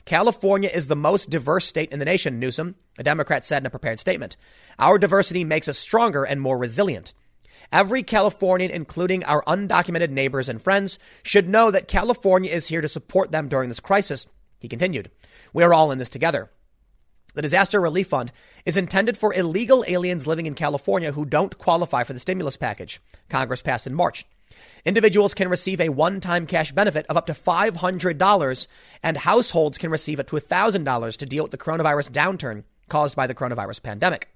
S1: California is the most diverse state in the nation, Newsom, a Democrat said in a prepared statement. Our diversity makes us stronger and more resilient. Every Californian, including our undocumented neighbors and friends, should know that California is here to support them during this crisis, he continued. We are all in this together. The Disaster Relief Fund is intended for illegal aliens living in California who don't qualify for the stimulus package Congress passed in March. Individuals can receive a one time cash benefit of up to $500, and households can receive up to $1,000 to deal with the coronavirus downturn caused by the coronavirus pandemic.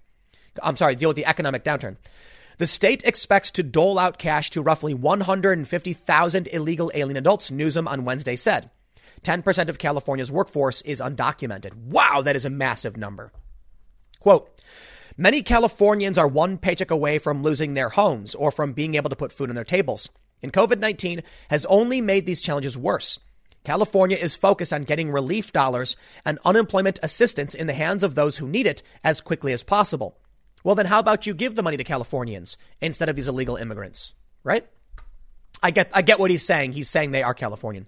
S1: I'm sorry, deal with the economic downturn. The state expects to dole out cash to roughly 150,000 illegal alien adults, Newsom on Wednesday said. 10% of California's workforce is undocumented. Wow, that is a massive number. Quote, Many Californians are one paycheck away from losing their homes or from being able to put food on their tables. And COVID 19 has only made these challenges worse. California is focused on getting relief dollars and unemployment assistance in the hands of those who need it as quickly as possible. Well, then how about you give the money to Californians instead of these illegal immigrants, right? I get, I get what he's saying. He's saying they are Californian.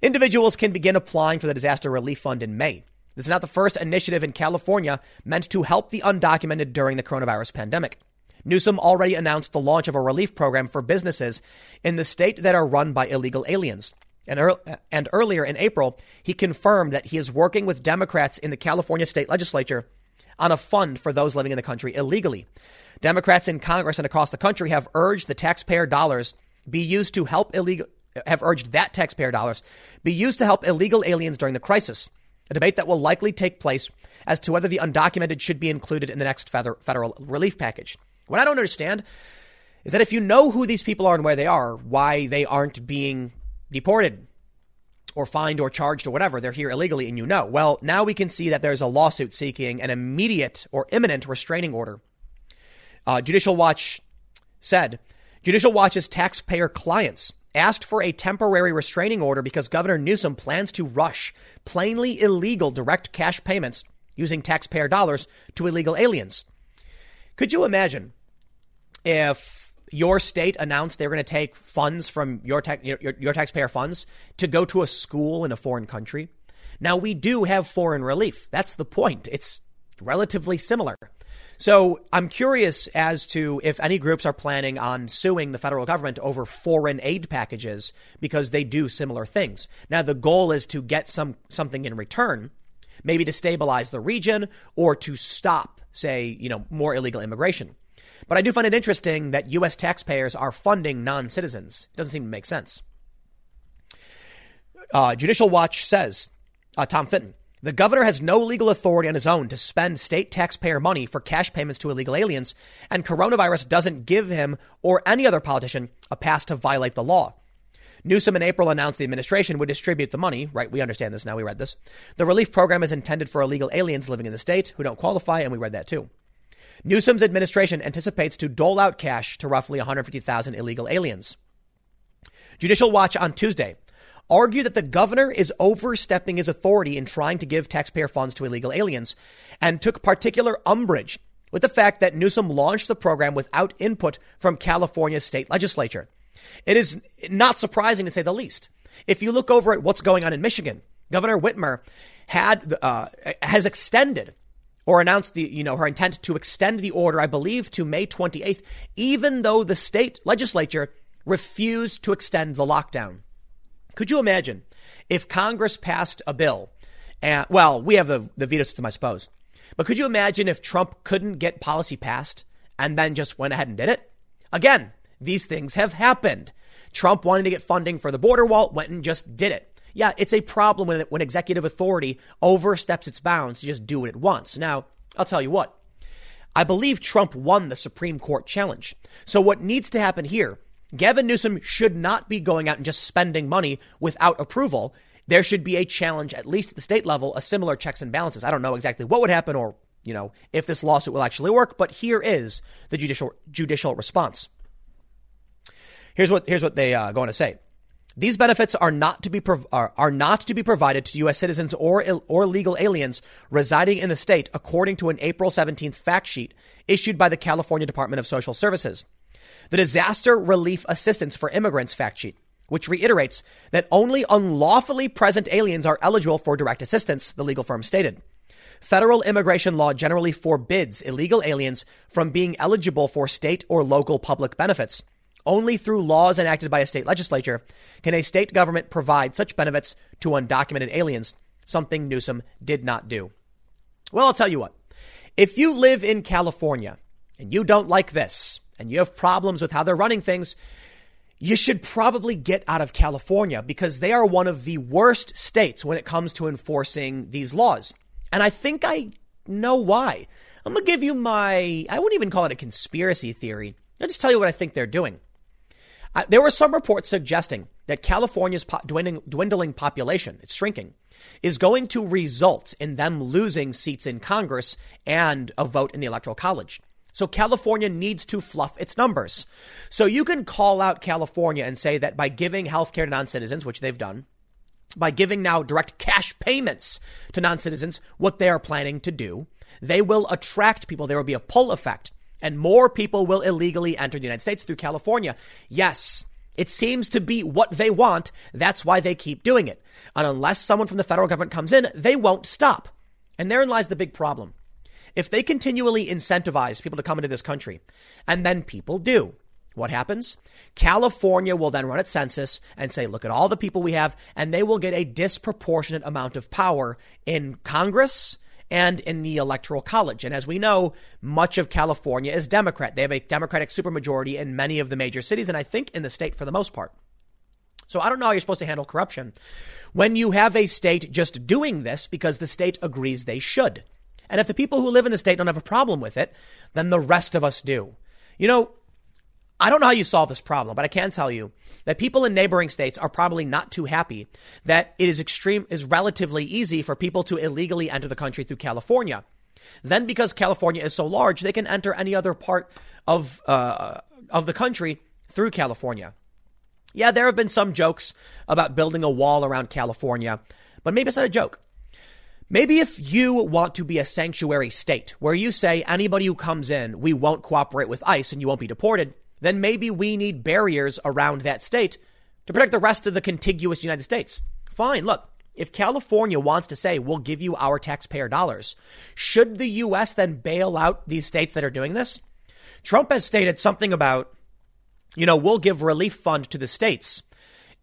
S1: Individuals can begin applying for the disaster relief fund in May. This is not the first initiative in California meant to help the undocumented during the coronavirus pandemic. Newsom already announced the launch of a relief program for businesses in the state that are run by illegal aliens. And, er- and earlier in April, he confirmed that he is working with Democrats in the California state legislature on a fund for those living in the country illegally. Democrats in Congress and across the country have urged the taxpayer dollars be used to help illegal have urged that taxpayer dollars be used to help illegal aliens during the crisis. A debate that will likely take place as to whether the undocumented should be included in the next federal relief package. What I don't understand is that if you know who these people are and where they are, why they aren't being deported or fined or charged or whatever, they're here illegally and you know. Well, now we can see that there's a lawsuit seeking an immediate or imminent restraining order. Uh, Judicial Watch said Judicial Watch's taxpayer clients asked for a temporary restraining order because Governor Newsom plans to rush plainly illegal direct cash payments using taxpayer dollars to illegal aliens. Could you imagine if your state announced they were going to take funds from your, ta- your, your taxpayer funds to go to a school in a foreign country? Now, we do have foreign relief. That's the point. It's relatively similar. So I'm curious as to if any groups are planning on suing the federal government over foreign aid packages because they do similar things. Now the goal is to get some something in return, maybe to stabilize the region or to stop, say, you know, more illegal immigration. But I do find it interesting that U.S. taxpayers are funding non-citizens. It doesn't seem to make sense. Uh, Judicial Watch says, uh, Tom Fitton, the governor has no legal authority on his own to spend state taxpayer money for cash payments to illegal aliens, and coronavirus doesn't give him or any other politician a pass to violate the law. Newsom in April announced the administration would distribute the money. Right, we understand this now. We read this. The relief program is intended for illegal aliens living in the state who don't qualify, and we read that too. Newsom's administration anticipates to dole out cash to roughly 150,000 illegal aliens. Judicial Watch on Tuesday argue that the governor is overstepping his authority in trying to give taxpayer funds to illegal aliens and took particular umbrage with the fact that Newsom launched the program without input from California's state legislature. It is not surprising to say the least. If you look over at what's going on in Michigan, Governor Whitmer had uh, has extended or announced the you know her intent to extend the order, I believe, to May 28th, even though the state legislature refused to extend the lockdown. Could you imagine if Congress passed a bill? And, well, we have the, the veto system, I suppose. But could you imagine if Trump couldn't get policy passed and then just went ahead and did it? Again, these things have happened. Trump wanted to get funding for the border wall, went and just did it. Yeah, it's a problem when, when executive authority oversteps its bounds to just do what it wants. Now, I'll tell you what. I believe Trump won the Supreme Court challenge. So what needs to happen here Gavin Newsom should not be going out and just spending money without approval. There should be a challenge, at least at the state level, a similar checks and balances. I don't know exactly what would happen or, you know, if this lawsuit will actually work, but here is the judicial judicial response. Here's what here's what they uh, going to say. These benefits are not to be prov- are, are not to be provided to U.S. citizens or or legal aliens residing in the state, according to an April 17th fact sheet issued by the California Department of Social Services the Disaster Relief Assistance for Immigrants fact sheet, which reiterates that only unlawfully present aliens are eligible for direct assistance, the legal firm stated. Federal immigration law generally forbids illegal aliens from being eligible for state or local public benefits. Only through laws enacted by a state legislature can a state government provide such benefits to undocumented aliens, something Newsom did not do. Well, I'll tell you what. If you live in California and you don't like this, and you have problems with how they're running things, you should probably get out of California because they are one of the worst states when it comes to enforcing these laws. And I think I know why. I'm going to give you my, I wouldn't even call it a conspiracy theory. I'll just tell you what I think they're doing. There were some reports suggesting that California's po- dwindling, dwindling population, it's shrinking, is going to result in them losing seats in Congress and a vote in the Electoral College. So California needs to fluff its numbers. So you can call out California and say that by giving health care to non citizens, which they've done, by giving now direct cash payments to non citizens, what they are planning to do, they will attract people. There will be a pull effect, and more people will illegally enter the United States through California. Yes, it seems to be what they want. That's why they keep doing it. And unless someone from the federal government comes in, they won't stop. And therein lies the big problem. If they continually incentivize people to come into this country, and then people do, what happens? California will then run its census and say, look at all the people we have, and they will get a disproportionate amount of power in Congress and in the Electoral College. And as we know, much of California is Democrat. They have a Democratic supermajority in many of the major cities, and I think in the state for the most part. So I don't know how you're supposed to handle corruption when you have a state just doing this because the state agrees they should. And if the people who live in the state don't have a problem with it, then the rest of us do. You know, I don't know how you solve this problem, but I can tell you that people in neighboring states are probably not too happy that it is extreme is relatively easy for people to illegally enter the country through California. Then, because California is so large, they can enter any other part of uh, of the country through California. Yeah, there have been some jokes about building a wall around California, but maybe it's not a joke. Maybe if you want to be a sanctuary state where you say anybody who comes in, we won't cooperate with ICE and you won't be deported, then maybe we need barriers around that state to protect the rest of the contiguous United States. Fine. Look, if California wants to say, we'll give you our taxpayer dollars, should the U.S. then bail out these states that are doing this? Trump has stated something about, you know, we'll give relief fund to the states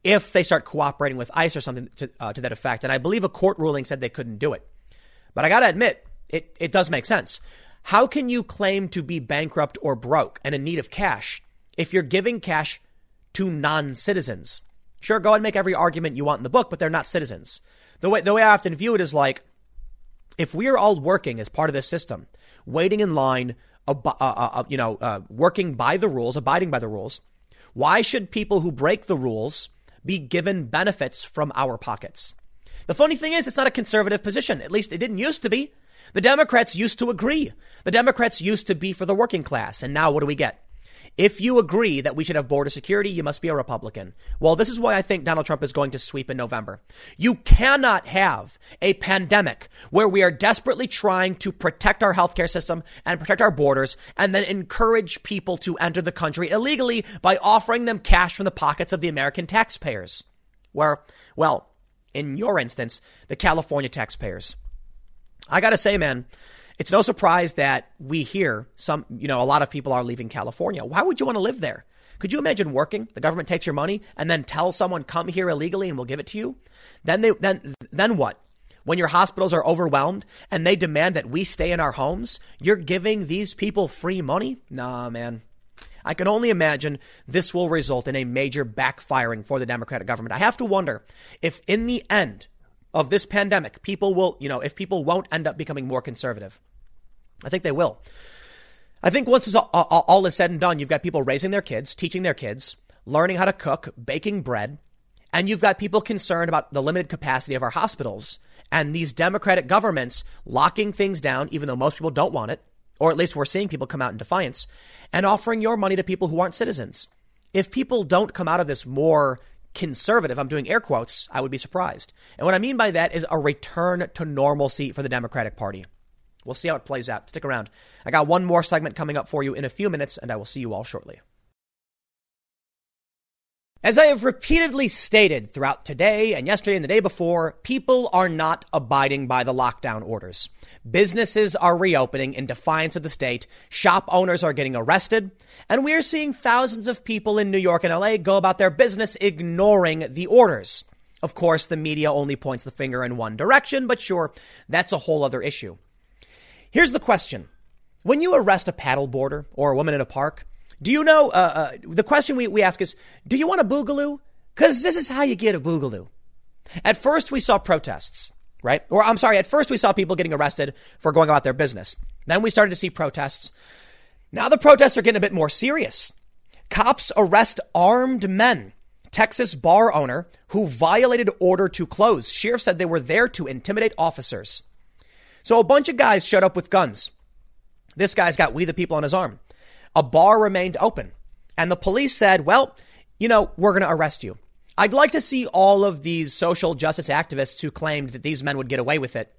S1: if they start cooperating with ICE or something to, uh, to that effect. And I believe a court ruling said they couldn't do it. But I got to admit, it, it does make sense. How can you claim to be bankrupt or broke and in need of cash if you're giving cash to non citizens. Sure, go and make every argument you want in the book, but they're not citizens. The way, the way I often view it is like if we're all working as part of this system, waiting in line, uh, uh, uh, you know, uh, working by the rules, abiding by the rules, why should people who break the rules be given benefits from our pockets? The funny thing is, it's not a conservative position. At least it didn't used to be. The Democrats used to agree. The Democrats used to be for the working class. And now what do we get? If you agree that we should have border security, you must be a Republican. Well, this is why I think Donald Trump is going to sweep in November. You cannot have a pandemic where we are desperately trying to protect our healthcare system and protect our borders and then encourage people to enter the country illegally by offering them cash from the pockets of the American taxpayers. Where, well, in your instance, the California taxpayers. I gotta say, man, it's no surprise that we hear some, you know, a lot of people are leaving California. Why would you want to live there? Could you imagine working? The government takes your money and then tell someone come here illegally and we'll give it to you. Then they then then what? When your hospitals are overwhelmed and they demand that we stay in our homes, you're giving these people free money? Nah, man. I can only imagine this will result in a major backfiring for the Democratic government. I have to wonder if in the end of this pandemic, people will, you know, if people won't end up becoming more conservative. I think they will. I think once all, is said and done, you've got people raising their kids, teaching their kids, learning how to cook, baking bread, and you've got people concerned about the limited capacity of our hospitals and these democratic governments locking things down, even though most people don't want it, or at least we're seeing people come out in defiance, and offering your money to people who aren't citizens. If people don't come out of this more conservative, I'm doing air quotes, I would be surprised. And what I mean by that is a return to normalcy for the Democratic Party. We'll see how it plays out. Stick around. I got one more segment coming up for you in a few minutes, and I will see you all shortly. As I have repeatedly stated throughout today and yesterday and the day before, people are not abiding by the lockdown orders. Businesses are reopening in defiance of the state. Shop owners are getting arrested. And we are seeing thousands of people in New York and LA go about their business ignoring the orders. Of course, the media only points the finger in one direction, but sure, that's a whole other issue. Here's the question. When you arrest a paddleboarder or a woman in a park, do you know, uh, uh, the question we, we ask is, do you want a boogaloo? Because this is how you get a boogaloo. At first, we saw protests, right? Or I'm sorry, at first we saw people getting arrested for going about their business. Then we started to see protests. Now the protests are getting a bit more serious. Cops arrest armed men. Texas bar owner who violated order to close. Sheriff said they were there to intimidate officers. So a bunch of guys showed up with guns. This guy's got We the People on his arm. A bar remained open. And the police said, well, you know, we're going to arrest you. I'd like to see all of these social justice activists who claimed that these men would get away with it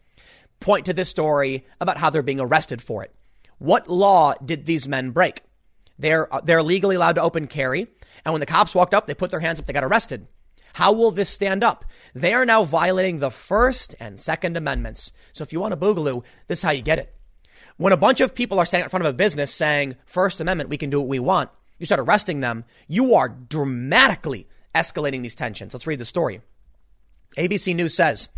S1: point to this story about how they're being arrested for it. What law did these men break? They're, uh, they're legally allowed to open carry. And when the cops walked up, they put their hands up, they got arrested. How will this stand up? They are now violating the First and Second Amendments. So if you want a boogaloo, this is how you get it. When a bunch of people are standing in front of a business saying, First Amendment, we can do what we want, you start arresting them, you are dramatically escalating these tensions. Let's read the story. ABC News says,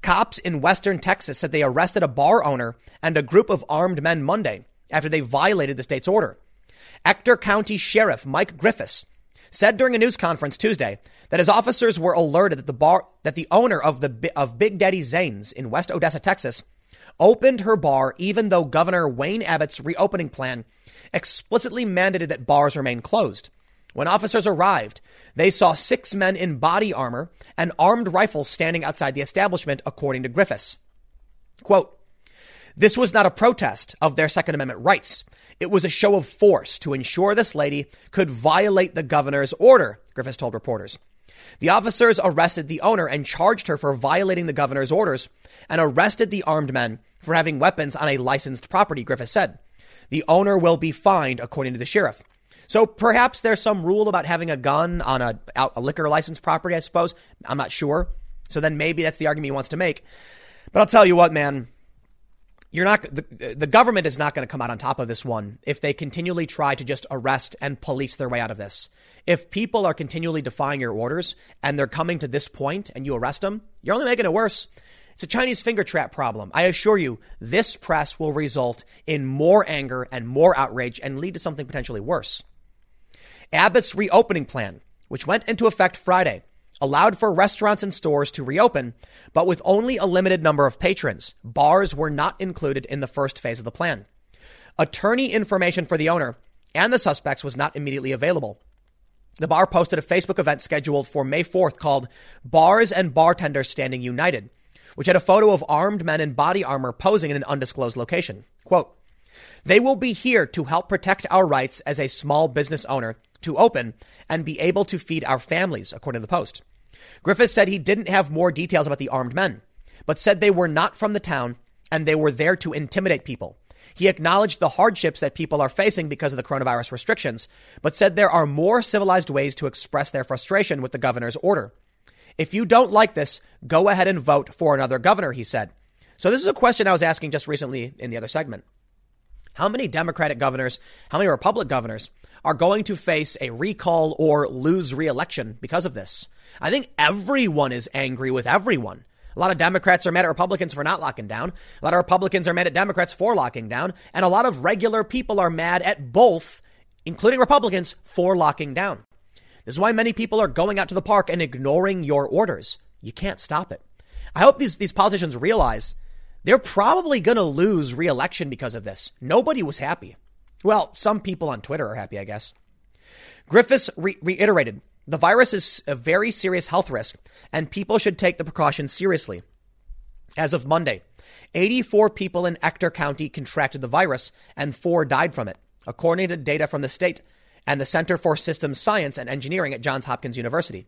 S1: Cops in western Texas said they arrested a bar owner and a group of armed men Monday after they violated the state's order. Ector County Sheriff Mike Griffis said during a news conference Tuesday that his officers were alerted that the bar that the owner of the of Big Daddy Zane's in West Odessa, Texas, opened her bar even though Governor Wayne Abbott's reopening plan explicitly mandated that bars remain closed. When officers arrived, they saw six men in body armor and armed rifles standing outside the establishment, according to Griffis. Quote, this was not a protest of their Second Amendment rights. It was a show of force to ensure this lady could violate the governor's order, Griffis told reporters. The officers arrested the owner and charged her for violating the governor's orders and arrested the armed men for having weapons on a licensed property, Griffith said. The owner will be fined, according to the sheriff. So perhaps there's some rule about having a gun on a, a liquor license property, I suppose. I'm not sure. So then maybe that's the argument he wants to make. But I'll tell you what, man, you're not the, the government is not going to come out on top of this one if they continually try to just arrest and police their way out of this. If people are continually defying your orders and they're coming to this point and you arrest them, you're only making it worse. It's a Chinese finger trap problem. I assure you, this press will result in more anger and more outrage and lead to something potentially worse. Abbott's reopening plan, which went into effect Friday, allowed for restaurants and stores to reopen, but with only a limited number of patrons. Bars were not included in the first phase of the plan. Attorney information for the owner and the suspects was not immediately available. The bar posted a Facebook event scheduled for May 4th called Bars and Bartenders Standing United, which had a photo of armed men in body armor posing in an undisclosed location. Quote, they will be here to help protect our rights as a small business owner to open and be able to feed our families, according to the Post. Griffis said he didn't have more details about the armed men, but said they were not from the town and they were there to intimidate people. He acknowledged the hardships that people are facing because of the coronavirus restrictions, but said there are more civilized ways to express their frustration with the governor's order. If you don't like this, go ahead and vote for another governor, he said. So this is a question I was asking just recently in the other segment. How many Democratic governors, how many Republican governors are going to face a recall or lose reelection because of this. I think everyone is angry with everyone. A lot of Democrats are mad at Republicans for not locking down. A lot of Republicans are mad at Democrats for locking down. And a lot of regular people are mad at both, including Republicans, for locking down. This is why many people are going out to the park and ignoring your orders. You can't stop it. I hope these, these politicians realize they're probably going to lose reelection because of this. Nobody was happy. Well, some people on Twitter are happy, I guess. Griffis re- reiterated the virus is a very serious health risk, and people should take the precautions seriously. As of Monday, 84 people in Ector County contracted the virus, and four died from it, according to data from the state and the Center for Systems Science and Engineering at Johns Hopkins University.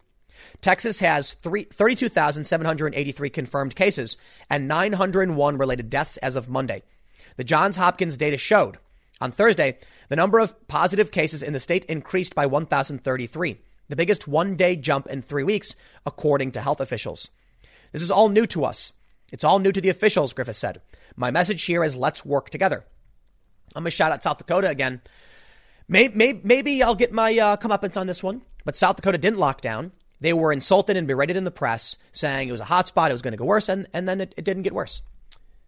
S1: Texas has 32,783 confirmed cases and 901 related deaths as of Monday. The Johns Hopkins data showed on Thursday, the number of positive cases in the state increased by 1,033, the biggest one day jump in three weeks, according to health officials. This is all new to us. It's all new to the officials, Griffis said. My message here is let's work together. I'm going to shout out South Dakota again. Maybe, maybe, I'll get my uh, comeuppance on this one, but South Dakota didn't lock down. They were insulted and berated in the press, saying it was a hot spot, it was going to go worse, and, and then it, it didn't get worse.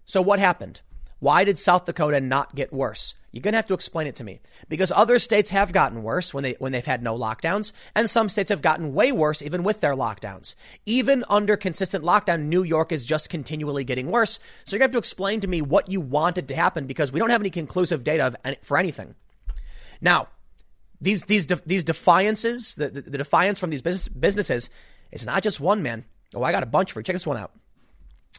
S1: So what happened? Why did South Dakota not get worse? You're going to have to explain it to me because other states have gotten worse when they when they've had no lockdowns and some states have gotten way worse even with their lockdowns. Even under consistent lockdown, New York is just continually getting worse. So you're going to have to explain to me what you wanted to happen because we don't have any conclusive data for anything. Now, these these these defiances, the, the, the defiance from these business, businesses, it's not just one man. Oh, I got a bunch for you. Check this one out.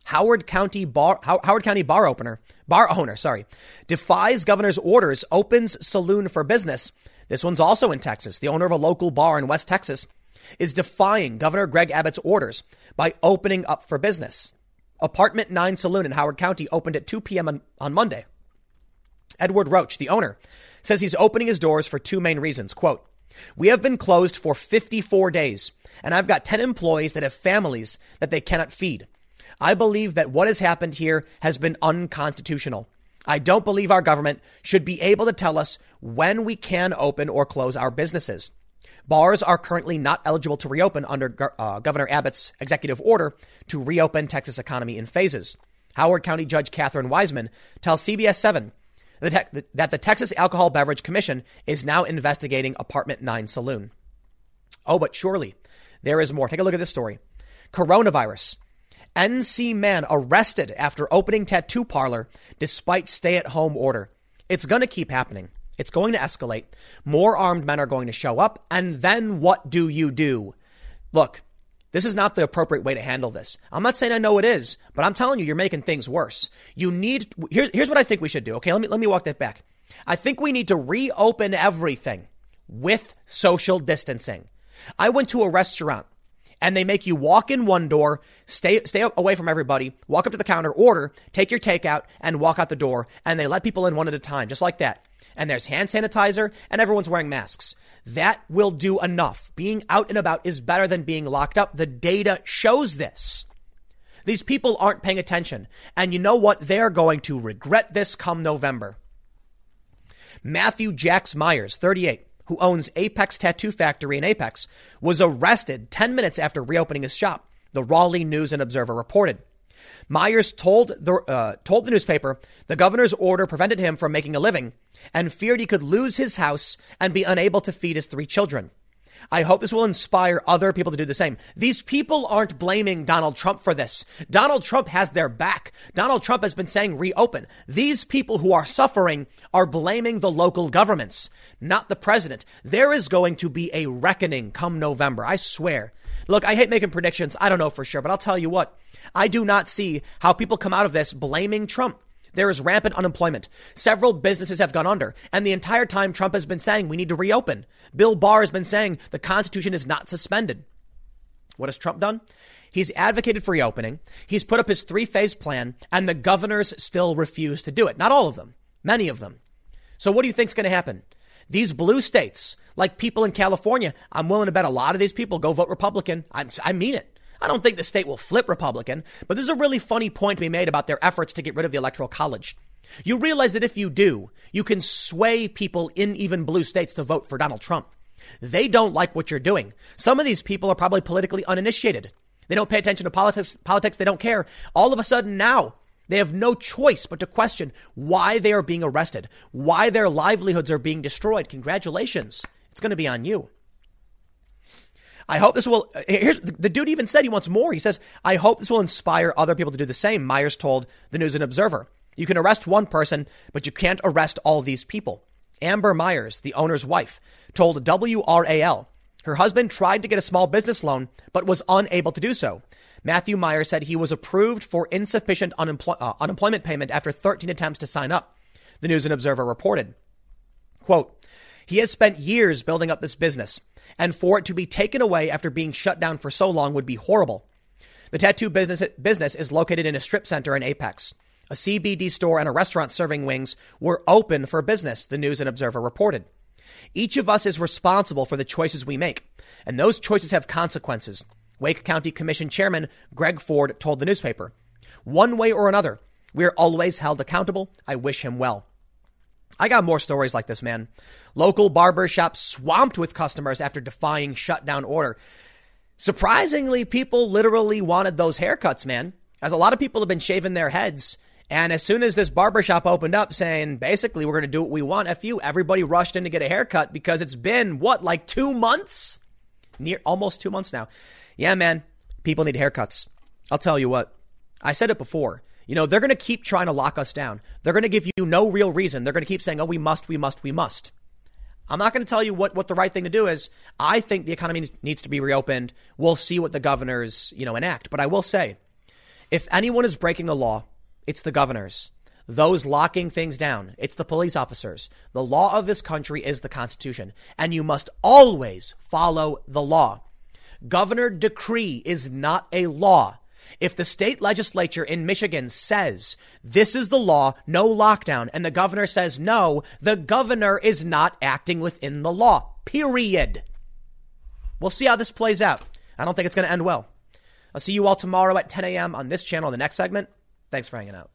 S1: Howard County bar Howard County bar opener bar owner sorry defies governor's orders opens saloon for business. This one's also in Texas. The owner of a local bar in West Texas is defying Governor Greg Abbott's orders by opening up for business. Apartment 9 Saloon in Howard County opened at 2 p.m. on, on Monday. Edward Roach, the owner, says he's opening his doors for two main reasons. Quote, We have been closed for 54 days, and I've got 10 employees that have families that they cannot feed. I believe that what has happened here has been unconstitutional. I don't believe our government should be able to tell us when we can open or close our businesses. Bars are currently not eligible to reopen under uh, Governor Abbott's executive order to reopen Texas economy in phases. Howard County Judge Catherine Wiseman tells CBS 7 that the Texas Alcohol Beverage Commission is now investigating Apartment 9 Saloon. Oh, but surely there is more. Take a look at this story. Coronavirus. NC man arrested after opening tattoo parlor despite stay at home order. It's going to keep happening. It's going to escalate. More armed men are going to show up. And then what do you do? Look, this is not the appropriate way to handle this. I'm not saying I know it is, but I'm telling you, you're making things worse. You need, here's, here's what I think we should do. Okay, let me, let me walk that back. I think we need to reopen everything with social distancing. I went to a restaurant and they make you walk in one door, stay stay away from everybody, walk up to the counter, order, take your takeout, and walk out the door. And they let people in one at a time, just like that. And there's hand sanitizer, and everyone's wearing masks. That will do enough. Being out and about is better than being locked up. The data shows this. These people aren't paying attention. And you know what? They're going to regret this come November. Matthew Jacks Myers, 38, who owns Apex Tattoo Factory in Apex, was arrested 10 minutes after reopening his shop, the Raleigh News and Observer reported. Myers told the, uh, told the newspaper the governor's order prevented him from making a living and feared he could lose his house and be unable to feed his three children. I hope this will inspire other people to do the same. These people aren't blaming Donald Trump for this. Donald Trump has their back. Donald Trump has been saying reopen. These people who are suffering are blaming the local governments, not the president. There is going to be a reckoning come November. I swear. Look, I hate making predictions. I don't know for sure, but I'll tell you what. I do not see how people come out of this blaming Trump. There is rampant unemployment. Several businesses have gone under. And the entire time Trump has been saying we need to reopen. Bill Barr has been saying the Constitution is not suspended. What has Trump done? He's advocated for reopening. He's put up his three phase plan, and the governors still refuse to do it. Not all of them, many of them. So, what do you think is going to happen? These blue states, like people in California, I'm willing to bet a lot of these people go vote Republican. I'm, I mean it. I don't think the state will flip Republican, but there's a really funny point to be made about their efforts to get rid of the Electoral College. You realize that if you do, you can sway people in even blue states to vote for Donald Trump. They don't like what you're doing. Some of these people are probably politically uninitiated. They don't pay attention to politics, politics, they don't care. All of a sudden now, they have no choice but to question why they are being arrested, why their livelihoods are being destroyed. Congratulations. It's going to be on you. I hope this will. Here's the dude even said he wants more. He says, I hope this will inspire other people to do the same. Myers told the News and Observer. You can arrest one person, but you can't arrest all these people. Amber Myers, the owner's wife, told WRAL her husband tried to get a small business loan, but was unable to do so. Matthew Myers said he was approved for insufficient uh, unemployment payment after 13 attempts to sign up. The News and Observer reported. Quote, he has spent years building up this business and for it to be taken away after being shut down for so long would be horrible. The tattoo business, business is located in a strip center in Apex. A CBD store and a restaurant serving wings were open for business, the News and Observer reported. Each of us is responsible for the choices we make, and those choices have consequences. Wake County Commission Chairman Greg Ford told the newspaper. One way or another, we are always held accountable. I wish him well. I got more stories like this, man. Local barber shop swamped with customers after defying shutdown order. Surprisingly, people literally wanted those haircuts, man. As a lot of people have been shaving their heads. And as soon as this barbershop opened up saying, basically, we're going to do what we want, F you, everybody rushed in to get a haircut because it's been, what, like two months? Near, almost two months now. Yeah, man, people need haircuts. I'll tell you what, I said it before. You know, they're going to keep trying to lock us down. They're going to give you no real reason. They're going to keep saying, oh, we must, we must, we must. I'm not going to tell you what, what the right thing to do is. I think the economy needs to be reopened. We'll see what the governors, you know, enact. But I will say, if anyone is breaking the law, it's the governors. Those locking things down. It's the police officers. The law of this country is the Constitution, and you must always follow the law. Governor decree is not a law. If the state legislature in Michigan says this is the law, no lockdown, and the governor says no, the governor is not acting within the law. Period. We'll see how this plays out. I don't think it's going to end well. I'll see you all tomorrow at 10 a.m. on this channel, the next segment. Thanks for hanging out.